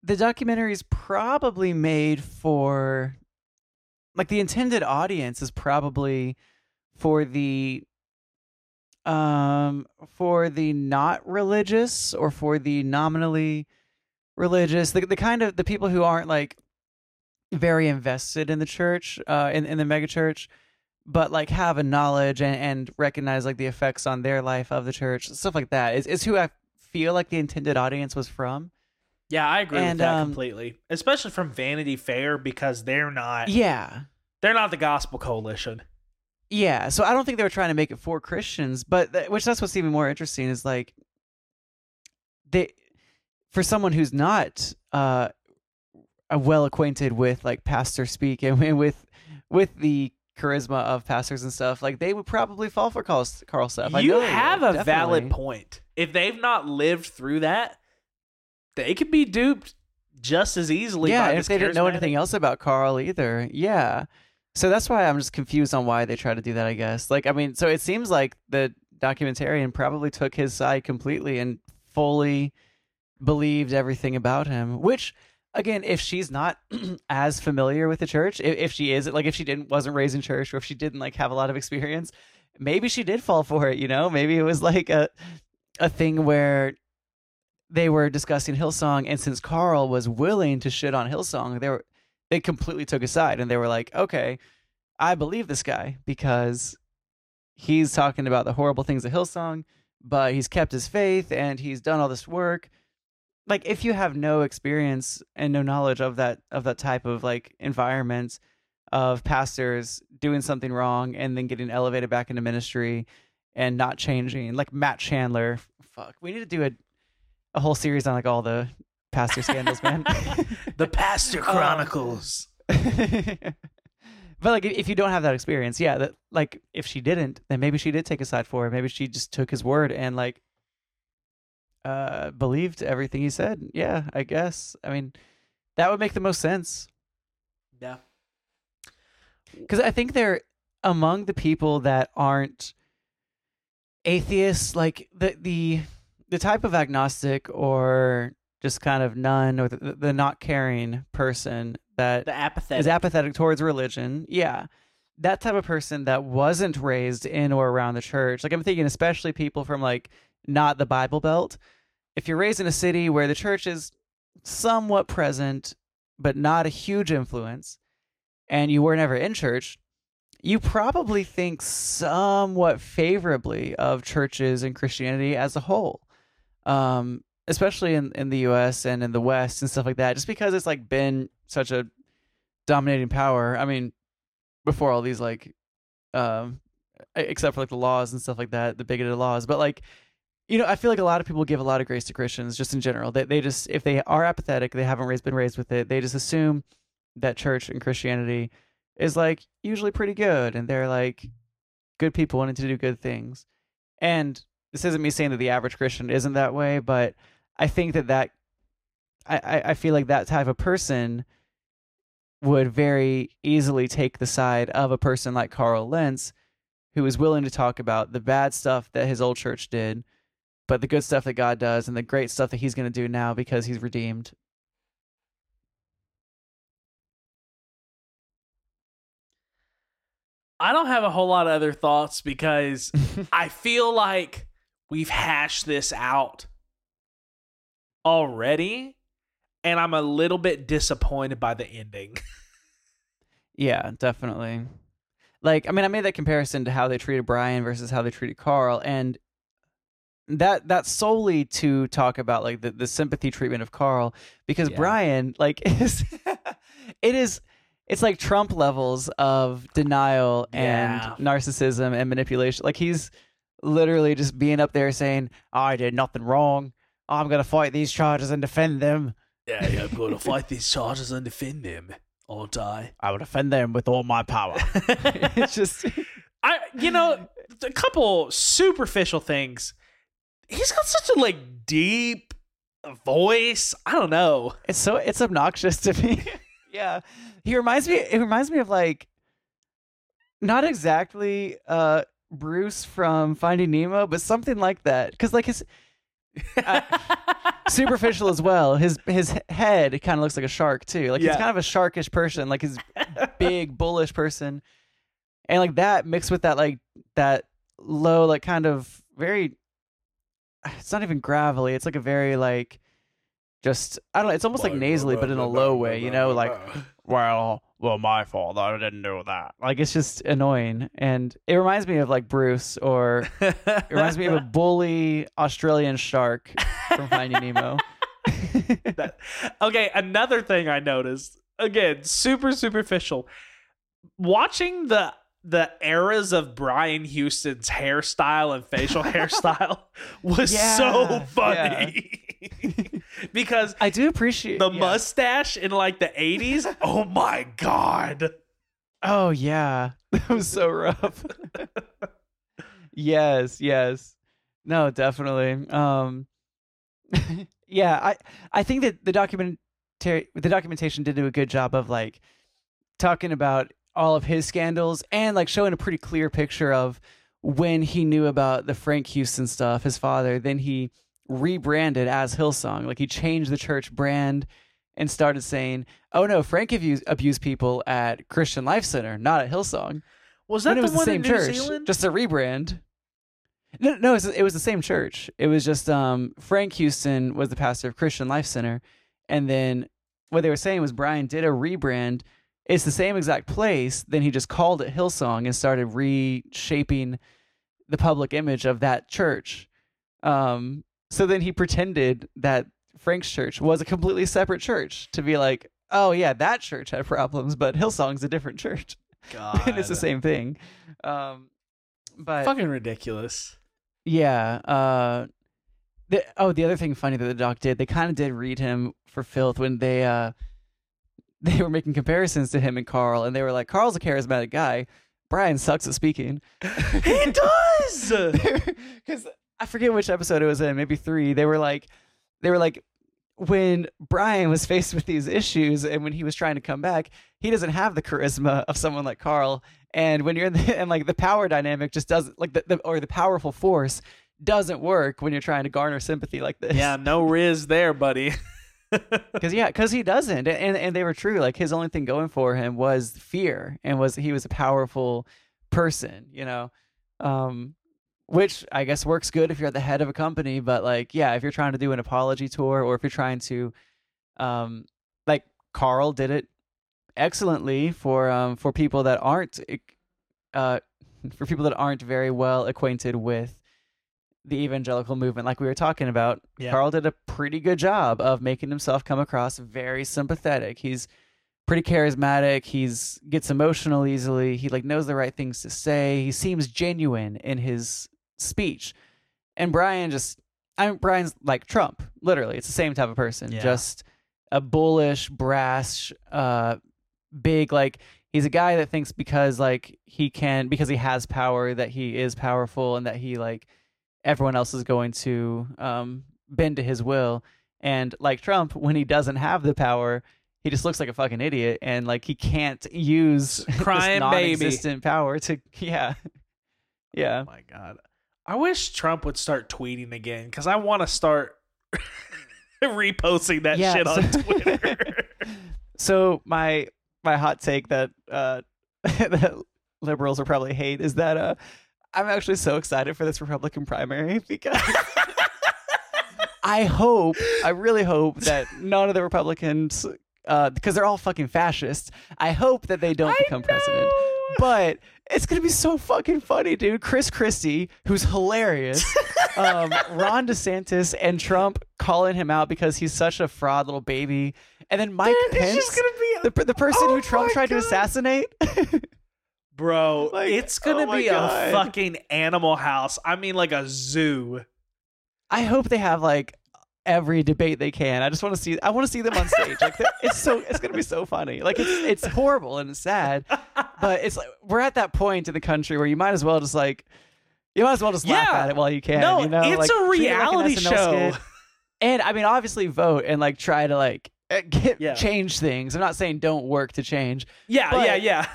the documentary is probably made for, like, the intended audience is probably for the, um, for the not religious or for the nominally religious, the the kind of the people who aren't like very invested in the church, uh, in in the megachurch but like have a knowledge and, and recognize like the effects on their life of the church stuff like that. Is, is who i feel like the intended audience was from Yeah, I agree And, with that um, completely. Especially from Vanity Fair because they're not yeah they're not the Gospel Coalition. yeah so i don't think they were trying to make it for christians but th- which that's what's even more interesting is like they for someone who's not uh well acquainted with like pastor speak and, with with the charisma of pastors and stuff like they would probably fall for carl, carl stuff I you know have would, a valid point. If they've not lived through that, they could be duped just as easily. yeah, by this if they didn't know anything else about Carl either. Yeah. So that's why I'm just confused on why they try to do that, I guess. Like, I mean, so it seems like the documentarian probably took his side completely and fully believed everything about him, which again, if she's not as familiar with the church, if, if she is like if she didn't wasn't raised in church or if she didn't like have a lot of experience, maybe she did fall for it, you know? Maybe it was like a a thing where they were discussing Hillsong, and since Carl was willing to shit on Hillsong, they were they completely took a side, and they were like, "Okay, I believe this guy because he's talking about the horrible things of Hillsong, but he's kept his faith and he's done all this work." Like, if you have no experience and no knowledge of that of that type of like environment of pastors doing something wrong and then getting elevated back into ministry and not changing, like Matt Chandler, fuck, we need to do a a whole series on like all the pastor scandals, man. the Pastor Um, Chronicles. but like, if you don't have that experience, yeah, that like if she didn't, then maybe she did take a side for it. Maybe she just took his word and like uh believed everything he said. Yeah, I guess. I mean, that would make the most sense yeah. because I think they're among the people that aren't atheists, like the the the type of agnostic or just kind of none or the, the not caring person that The apathetic. is apathetic towards religion. Yeah. That type of person that wasn't raised in or around the church. Like I'm thinking especially people from like not the Bible Belt. If you're raised in a city where the church is somewhat present but not a huge influence and you were never in church, you probably think somewhat favorably of churches and Christianity as a whole. Um especially in, in the US and in the West and stuff like that, just because it's like been such a dominating power. I mean, before all these like um except for like the laws and stuff like that, the bigoted laws. But like you know, I feel like a lot of people give a lot of grace to Christians just in general. They they just if they are apathetic, they haven't raised been raised with it, they just assume that church and Christianity is like usually pretty good and they're like good people wanting to do good things. And this isn't me saying that the average Christian isn't that way, but I think that that I, I, feel like that type of person would very easily take the side of a person like Carl Lentz, who is willing to talk about the bad stuff that his old church did, but the good stuff that God does and the great stuff that he's going to do now because he's redeemed. I don't have a whole lot of other thoughts because I feel like we've hashed this out already, and I'm a little bit disappointed by the ending. Yeah, definitely. Like, I mean, I made that comparison to how they treated Brian versus how they treated Carl, and that that's solely to talk about like the, the sympathy treatment of Carl because Yeah. Brian like is it is it's like Trump levels of denial and Yeah. narcissism and manipulation. Like he's literally just being up there saying, "I did nothing wrong. I'm gonna fight these charges and defend them. Yeah, yeah, I'm going to fight these charges and defend them, aren't I? I will defend them with all my power." it's just I, you know, a couple superficial things. He's got such a like deep voice. I don't know. it's so it's obnoxious to me. yeah, he reminds me. It reminds me of like not exactly uh Bruce from Finding Nemo, but something like that. Because like his uh, superficial as well. His his head kind of looks like a shark too. Like Yeah. he's kind of a sharkish person. Like his big bullish person, and like that mixed with that like that low like kind of very. It's not even gravelly. It's like a very like just I don't know. It's almost like nasally, but in a low way. You know, like well, well, my fault. I didn't know that. Like it's just annoying, and it reminds me of like Bruce, or it reminds me of a bully Australian shark from Finding Nemo. That- okay, another thing I noticed again, super superficial. Watching the the eras of Brian Houston's hairstyle and facial hairstyle was Yeah, so funny because I do appreciate the yeah. mustache in like the 80s oh my god Oh yeah, that was so rough. yes, yes, no, definitely. Um, yeah, I I think that the documentary the documentation did do a good job of like talking about all of his scandals and like showing a pretty clear picture of when he knew about the Frank Houston stuff, his father. Then he rebranded as Hillsong, like he changed the church brand and started saying, "Oh no, Frank abused, abused people at Christian Life Center, not at Hillsong." was that the was the one same in New church, Zealand just a rebrand. No, no, it was, it was the same church. It was just um, Frank Houston was the pastor of Christian Life Center, and then what they were saying was Brian did a rebrand. It's the same exact place. Then he just called it Hillsong and started reshaping the public image of that church. Um, so then he pretended that Frank's church was a completely separate church to be like, oh yeah, that church had problems, but Hillsong's a different church. god and it's the same thing. Um, but fucking ridiculous yeah. Uh, the, oh, the other thing funny that the doc did, they kind of did read him for filth when they uh they were making comparisons to him and Carl, and they were like, Carl's a charismatic guy. Brian sucks at speaking. he does Because I forget which episode it was in, maybe three. They were like, they were like, when Brian was faced with these issues and when he was trying to come back, he doesn't have the charisma of someone like Carl. And when you're in the, and like the power dynamic just doesn't like the, the or the powerful force doesn't work when you're trying to garner sympathy like this. yeah no riz there buddy Because yeah, because he doesn't, and and they were true. Like his only thing going for him was fear, and was he was a powerful person, you know, um, which I guess works good if you're at the head of a company. But like, yeah, if you're trying to do an apology tour, or if you're trying to, um, like Carl did it excellently for um for people that aren't, uh, for people that aren't very well acquainted with the evangelical movement like we were talking about Yeah. carl did a pretty good job of making himself come across very sympathetic he's pretty charismatic he's gets emotional easily he like knows the right things to say he seems genuine in his speech and brian just i mean brian's like trump literally it's the same type of person Yeah. just a bullish brash uh big like he's a guy that thinks because like he can because he has power that he is powerful and that he like everyone else is going to um bend to his will and like Trump when he doesn't have the power he just looks like a fucking idiot and like he can't use Crying baby. non-existent power to yeah yeah Oh my god. I wish Trump would start tweeting again because I want to start reposting that Yeah, shit on so- Twitter. so my my hot take that uh that liberals will probably hate is that uh I'm actually so excited for this Republican primary because I hope, I really hope that none of the Republicans, uh, because they're all fucking fascists. I hope that they don't become president. But it's gonna be so fucking funny, dude. Chris Christie, who's hilarious, um, Ron DeSantis and Trump calling him out because he's such a fraud little baby, and then Mike Dude, Pence, it's just gonna be the the person Oh who Trump tried to assassinate. bro. Like, it's gonna oh be God. a fucking animal house. I mean, like a zoo. I hope they have like every debate they can. I just want to see. I want to see them on stage. Like it's so it's gonna be so funny. Like it's it's horrible and it's sad, but it's like we're at that point in the country where you might as well just like you might as well just laugh Yeah. at it while you can. no, you know? it's Like, a treat it like an reality show. skit. And I mean, obviously, vote and like try to like eh, get Yeah. change things. I'm not saying don't work to change. Yeah, But- yeah, yeah.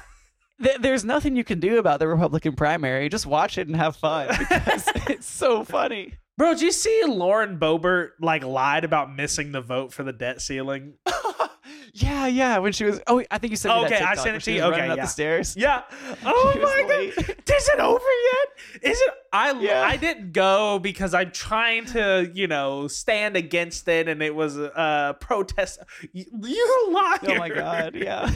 Th- there's nothing you can do about the Republican primary. Just watch it and have fun because it's so funny. Bro, did you see Lauren Boebert like lied about missing the vote for the debt ceiling? yeah, yeah. When she was, oh, I think you sent me that Okay, I TikTok sent it to she you. Okay, running up yeah. the stairs. Yeah. Oh my late. god. Is it over yet? Is it I Yeah. I didn't go because I'm trying to, you know, stand against it and it was a protest. You, you liar. Oh my god, yeah.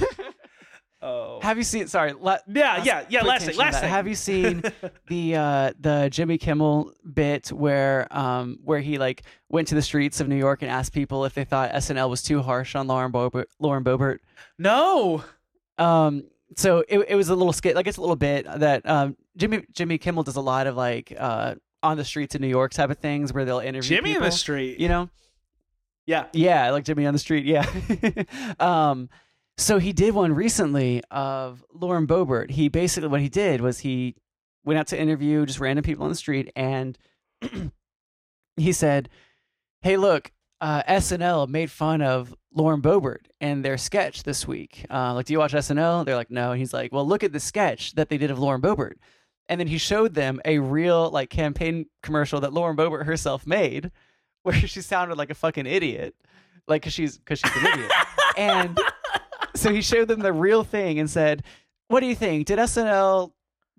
Oh. have you seen? Sorry, la- Yeah, last- yeah, yeah, last thing, last thing. Have you seen the uh, the Jimmy Kimmel bit where um where he like went to the streets of New York and asked people if they thought SNL was too harsh on Lauren Boebert? Lauren Boebert. No. Um, so it it was a little skit, like it's a little bit that um Jimmy Jimmy Kimmel does a lot of like uh on the streets of New York type of things where they'll interview Jimmy in the street. you know. Yeah. Yeah, like Jimmy on the street. Yeah. um, so he did one recently of Lauren Boebert. He basically what he did was he went out to interview just random people on the street, and he said, "Hey, look, uh, SNL made fun of Lauren Boebert and their sketch this week. Uh, like, do you watch SNL? They're like, no. And he's like, well, look at the sketch that they did of Lauren Boebert. And then he showed them a real like campaign commercial that Lauren Boebert herself made, where she sounded like a fucking idiot, like because she's because she's an idiot. and so he showed them the real thing and said, "What do you think? Did SNL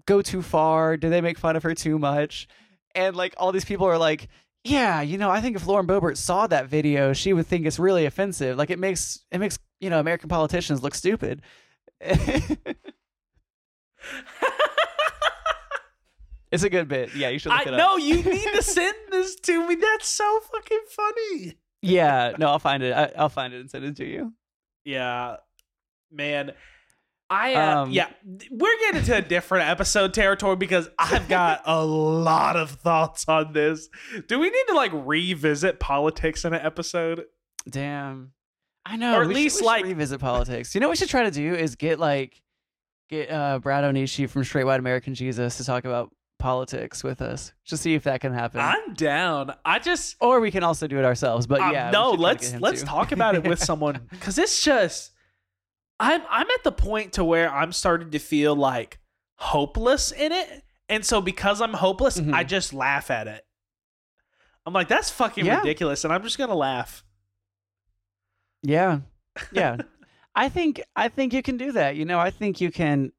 go too far? Did they make fun of her too much?" And like all these people are like, "Yeah, you know, I think if Lauren Boebert saw that video, she would think it's really offensive. Like it makes it makes you know American politicians look stupid." it's a good bit. Yeah, you should look I it up. no, you need to send this to me. That's so fucking funny. Yeah, no, I'll find it. I, I'll find it and send it to you. Yeah, man. I uh, Um, yeah, we're getting to a different episode territory because I've got a lot of thoughts on this. Do we need to like revisit politics in an episode? Damn. I know. Or at least, should like- revisit politics. You know what we should try to do is get like get uh Brad Onishi from Straight White American Jesus to talk about politics with us. Just see if that can happen. I'm down. I just or we can also do it ourselves. But uh, yeah, no. should try to Let's let's to. talk about it with someone because it's just I'm I'm at the point to where I'm starting to feel like hopeless in it, and so because I'm hopeless, Mhm. I just laugh at it. I'm like, that's fucking Yeah. ridiculous, and I'm just gonna laugh. Yeah. Yeah. I think I think you can do that. You know, I think you can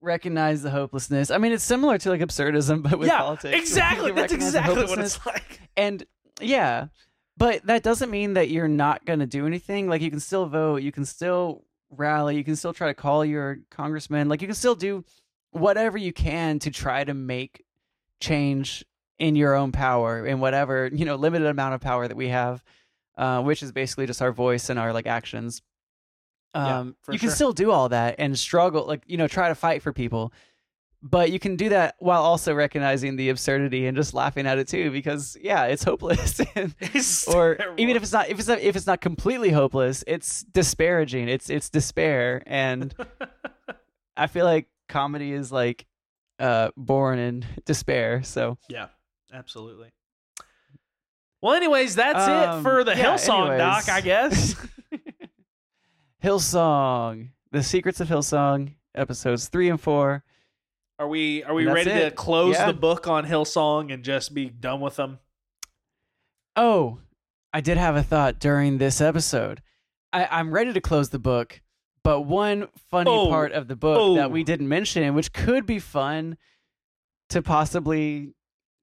recognize the hopelessness. I mean, it's similar to like absurdism but with yeah, politics. Exactly. That's exactly what it's like. And yeah, but that doesn't mean that you're not going to do anything. Like you can still vote, you can still rally, you can still try to call your congressman. Like you can still do whatever you can to try to make change in your own power in whatever, you know, limited amount of power that we have, uh, which is basically just our voice and our like actions. Um, for you can still do all that and struggle, like, you know, try to fight for people but you can do that while also recognizing the absurdity and just laughing at it too because yeah it's hopeless or terrible. even if it's not if it's not if it's not completely hopeless it's disparaging it's it's despair and i feel like comedy is like uh born in despair so Yeah, absolutely. Well, anyways, that's it Um, for the yeah, Hillsong anyways. doc, I guess. hillsong the secrets of hillsong episodes three and four Are we are we ready to close Yeah. the book on Hillsong and just be done with them? Oh, I did have a thought during this episode. I, I'm ready to close the book, but one funny Oh. part of the book Oh. that we didn't mention, and which could be fun to possibly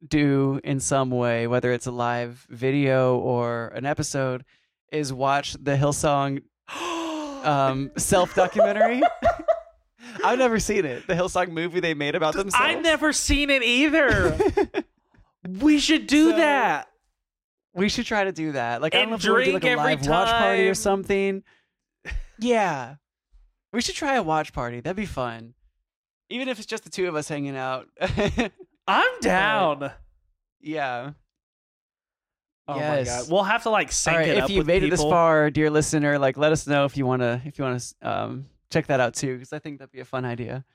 do in some way, whether it's a live video or an episode, is watch the Hillsong um, self documentary. I've never seen it. The Hillsong movie they made about themselves. I've never seen it either. We should do So- that. We should try to do that. Like I don't And know if we wanna do like drink a every live watch party or time. something. Yeah. We should try a watch party. That'd be fun. Even if it's just the two of us hanging out. I'm down. yeah. Oh Yes. my god. We'll have to like sync right, it if you with made it this people. far, dear listener, like let us know if you want to if you want to um check that out too because I think that'd be a fun idea.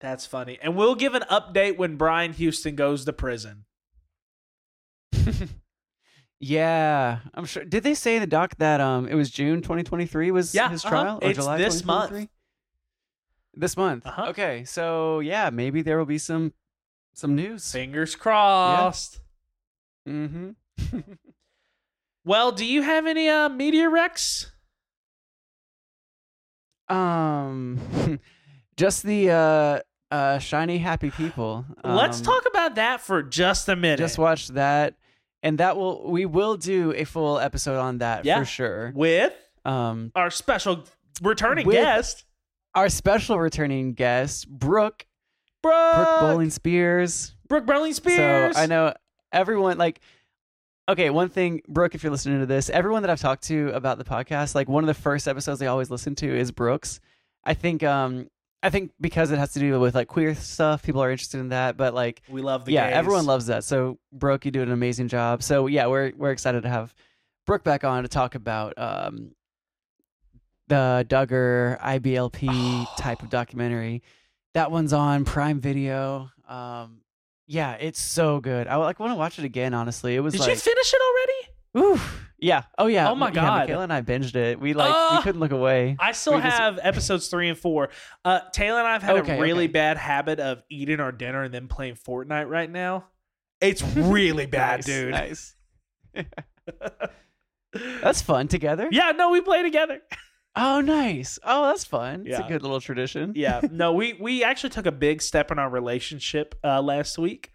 That's funny. And we'll give an update when Brian Houston goes to prison. Yeah, I'm sure. Did they say in the doc that um it was June 2023 was Yeah, his uh-huh. trial or It's July this month. This month. Uh-huh. Okay, so yeah, maybe there will be some some news. Fingers crossed. Mm-hmm. Well, do you have any uh media recs? Um, just the uh uh shiny happy people. Let's Um, talk about that for just a minute. Just watch that, and that will we will do a full episode on that Yeah. for sure. with Um, our special returning guest, our special returning guest, Brooke Brooke, Brooke Bowling Spears. Brooke Bowling Spears. So I know everyone like okay, one thing, Brooke, if you're listening to this, everyone that I've talked to about the podcast, like one of the first episodes they always listen to is Brooks. I think um I think because it has to do with like queer stuff, people are interested in that. But like we love the yeah, gays. everyone loves that. So Brooke, you do an amazing job. So yeah, we're we're excited to have Brooke back on to talk about um the Duggar IBLP type of documentary. That one's on Prime Video. Um yeah, it's so good. I like want to watch it again. Honestly, it was Did like you finish it already? oof. Yeah. Oh yeah. Oh, my Yeah, God. Michaela and I binged it. We like Ah. we couldn't look away. I still We just- have episodes three and four. Uh, Taylor and I have had Okay, a really okay. bad habit of eating our dinner and then playing Fortnite right now. It's really bad, Nice, dude. Nice. That's fun together. yeah, no, we play together. Oh, nice. Oh, that's fun. It's Yeah. a good little tradition. yeah, no, we we actually took a big step in our relationship uh, last week.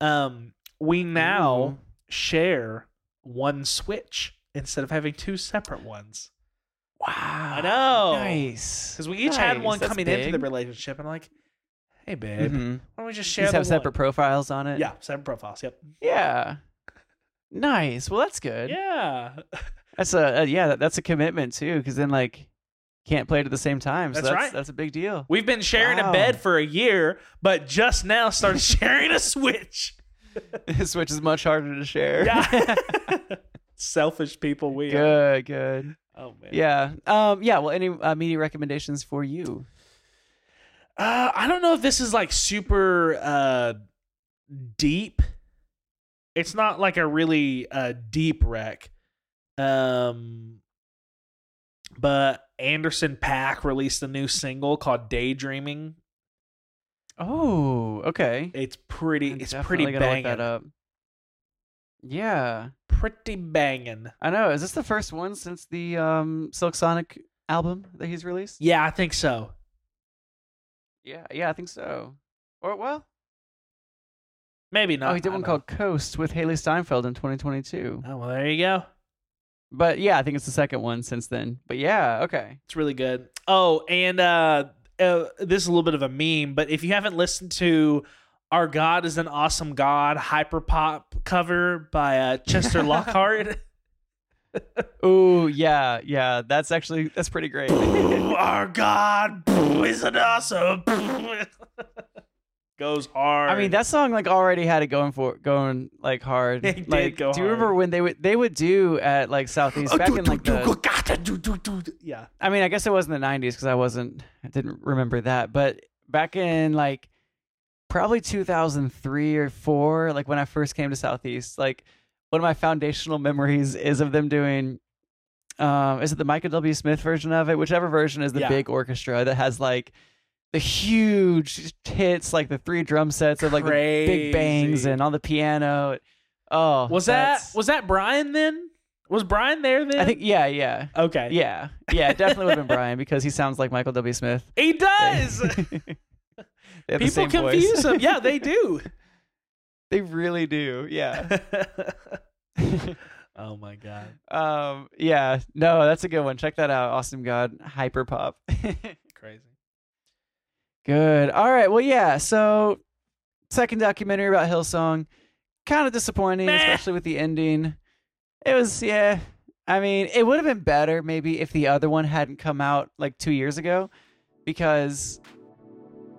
Um, we now share one Switch instead of having two separate ones. Wow. I know. Nice. Because we each had Nice, one that's coming into the big. relationship, and like, hey, babe, Mhm. why don't we just share the have separate profiles on it. Yeah, separate profiles. Yep. Yeah. Nice. Well, that's good. Yeah. That's a, a yeah. That, that's a commitment too, because then like can't play it at the same time. So That's that's right. That's a big deal. We've been sharing a bed for a year, but just now started sharing a Switch. Switch is much harder to share. Yeah. Selfish people we are. good. Good. Oh man. Yeah. Um. Yeah. Well, any uh, media recommendations for you? Uh, I don't know if this is like super uh deep. It's not like a really uh deep wreck. Um but Anderson Paak released a new single called Daydreaming. Oh. Okay. It's pretty I'm it's pretty banging. that up. Yeah. Pretty banging. I know. Is this the first one since the um Silk Sonic album that he's released? Yeah, I think so. Yeah. Yeah. I think so. Or well, Maybe not. oh, he did one called Coast with Hailee Steinfeld in 2022. Oh well, there you go. But yeah, I think it's the second one since then. But yeah, okay. It's really good. Oh, and uh, uh, this is a little bit of a meme, but if you haven't listened to "Our God Is an Awesome God" hyperpop cover by uh, Chester Lockhart, Ooh, yeah, yeah. That's actually that's pretty great. "Our God is an awesome," goes hard. I mean, that song like already had it going for going like hard. It did like, go Do you remember when they would they would do at like Southeast back in like the yeah, I mean, I guess it wasn't the 90s because I wasn't, I didn't remember that. But back in like probably 2003 or four, like when I first came to Southeast, like one of my foundational memories is of them doing, um, is it the Michael W. Smith version of it? Whichever version is the Yeah. big orchestra that has like the huge hits, like the three drum sets of like the big bangs and on the piano. Oh, was that was that Brian then? Was Brian there then? I think, yeah, yeah. Okay. Yeah, yeah, definitely would have been Brian because he sounds like Michael W. Smith. he does. They have the People confuse him. Yeah, they do. they really do. Yeah. oh my god. um. Yeah. No, that's a good one. Check that out. Awesome God. Hyper pop. Crazy. Good. All right. Well, yeah. So, second documentary about Hillsong kind of disappointing, Meh. especially with the ending. It was, yeah. I mean, it would have been better maybe if the other one hadn't come out like two years ago, because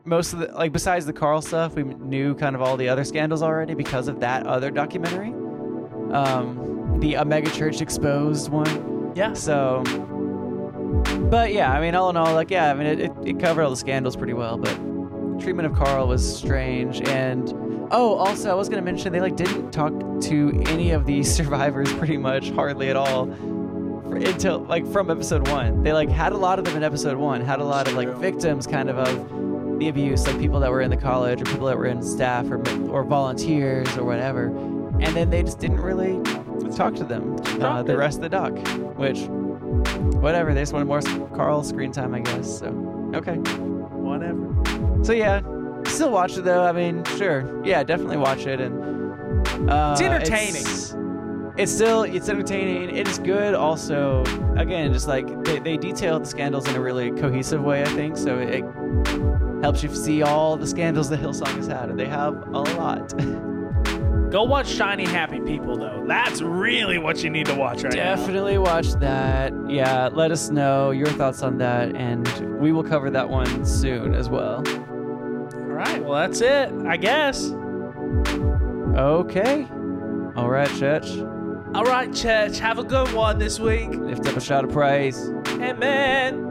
most of the like besides the Carl stuff, we knew kind of all the other scandals already because of that other documentary, um, the A Mega Church Exposed one. Yeah. So, but yeah, I mean, all in all, like, yeah, I mean, it, it, it covered all the scandals pretty well, but treatment of Carl was strange. And oh, also, I was gonna mention they like didn't talk to any of the survivors pretty much, hardly at all, for, until like from episode one. They like had a lot of them in episode one, had a lot of like victims, kind of of the abuse, like people that were in the college or people that were in staff or or volunteers or whatever. And then they just didn't really talk to them uh, the rest of the doc, which whatever. They just wanted more Carl screen time, I guess. So okay. Whatever. So yeah, still watch it though. I mean, sure, yeah, definitely watch it, and uh, It's entertaining. It's, it's still it's entertaining. It's good. Also, again, just like they, they detail the scandals in a really cohesive way. I think so. It helps you see all the scandals that Hillsong has had, and they have a lot. Go watch Shiny Happy People though. That's really what you need to watch right now. Definitely watch that. Yeah, let us know your thoughts on that, and we will cover that one soon as well. All right. Well, that's it. I guess. Okay. All right, church. All right, church. Have a good one this week. Lift up a shout of praise. Amen.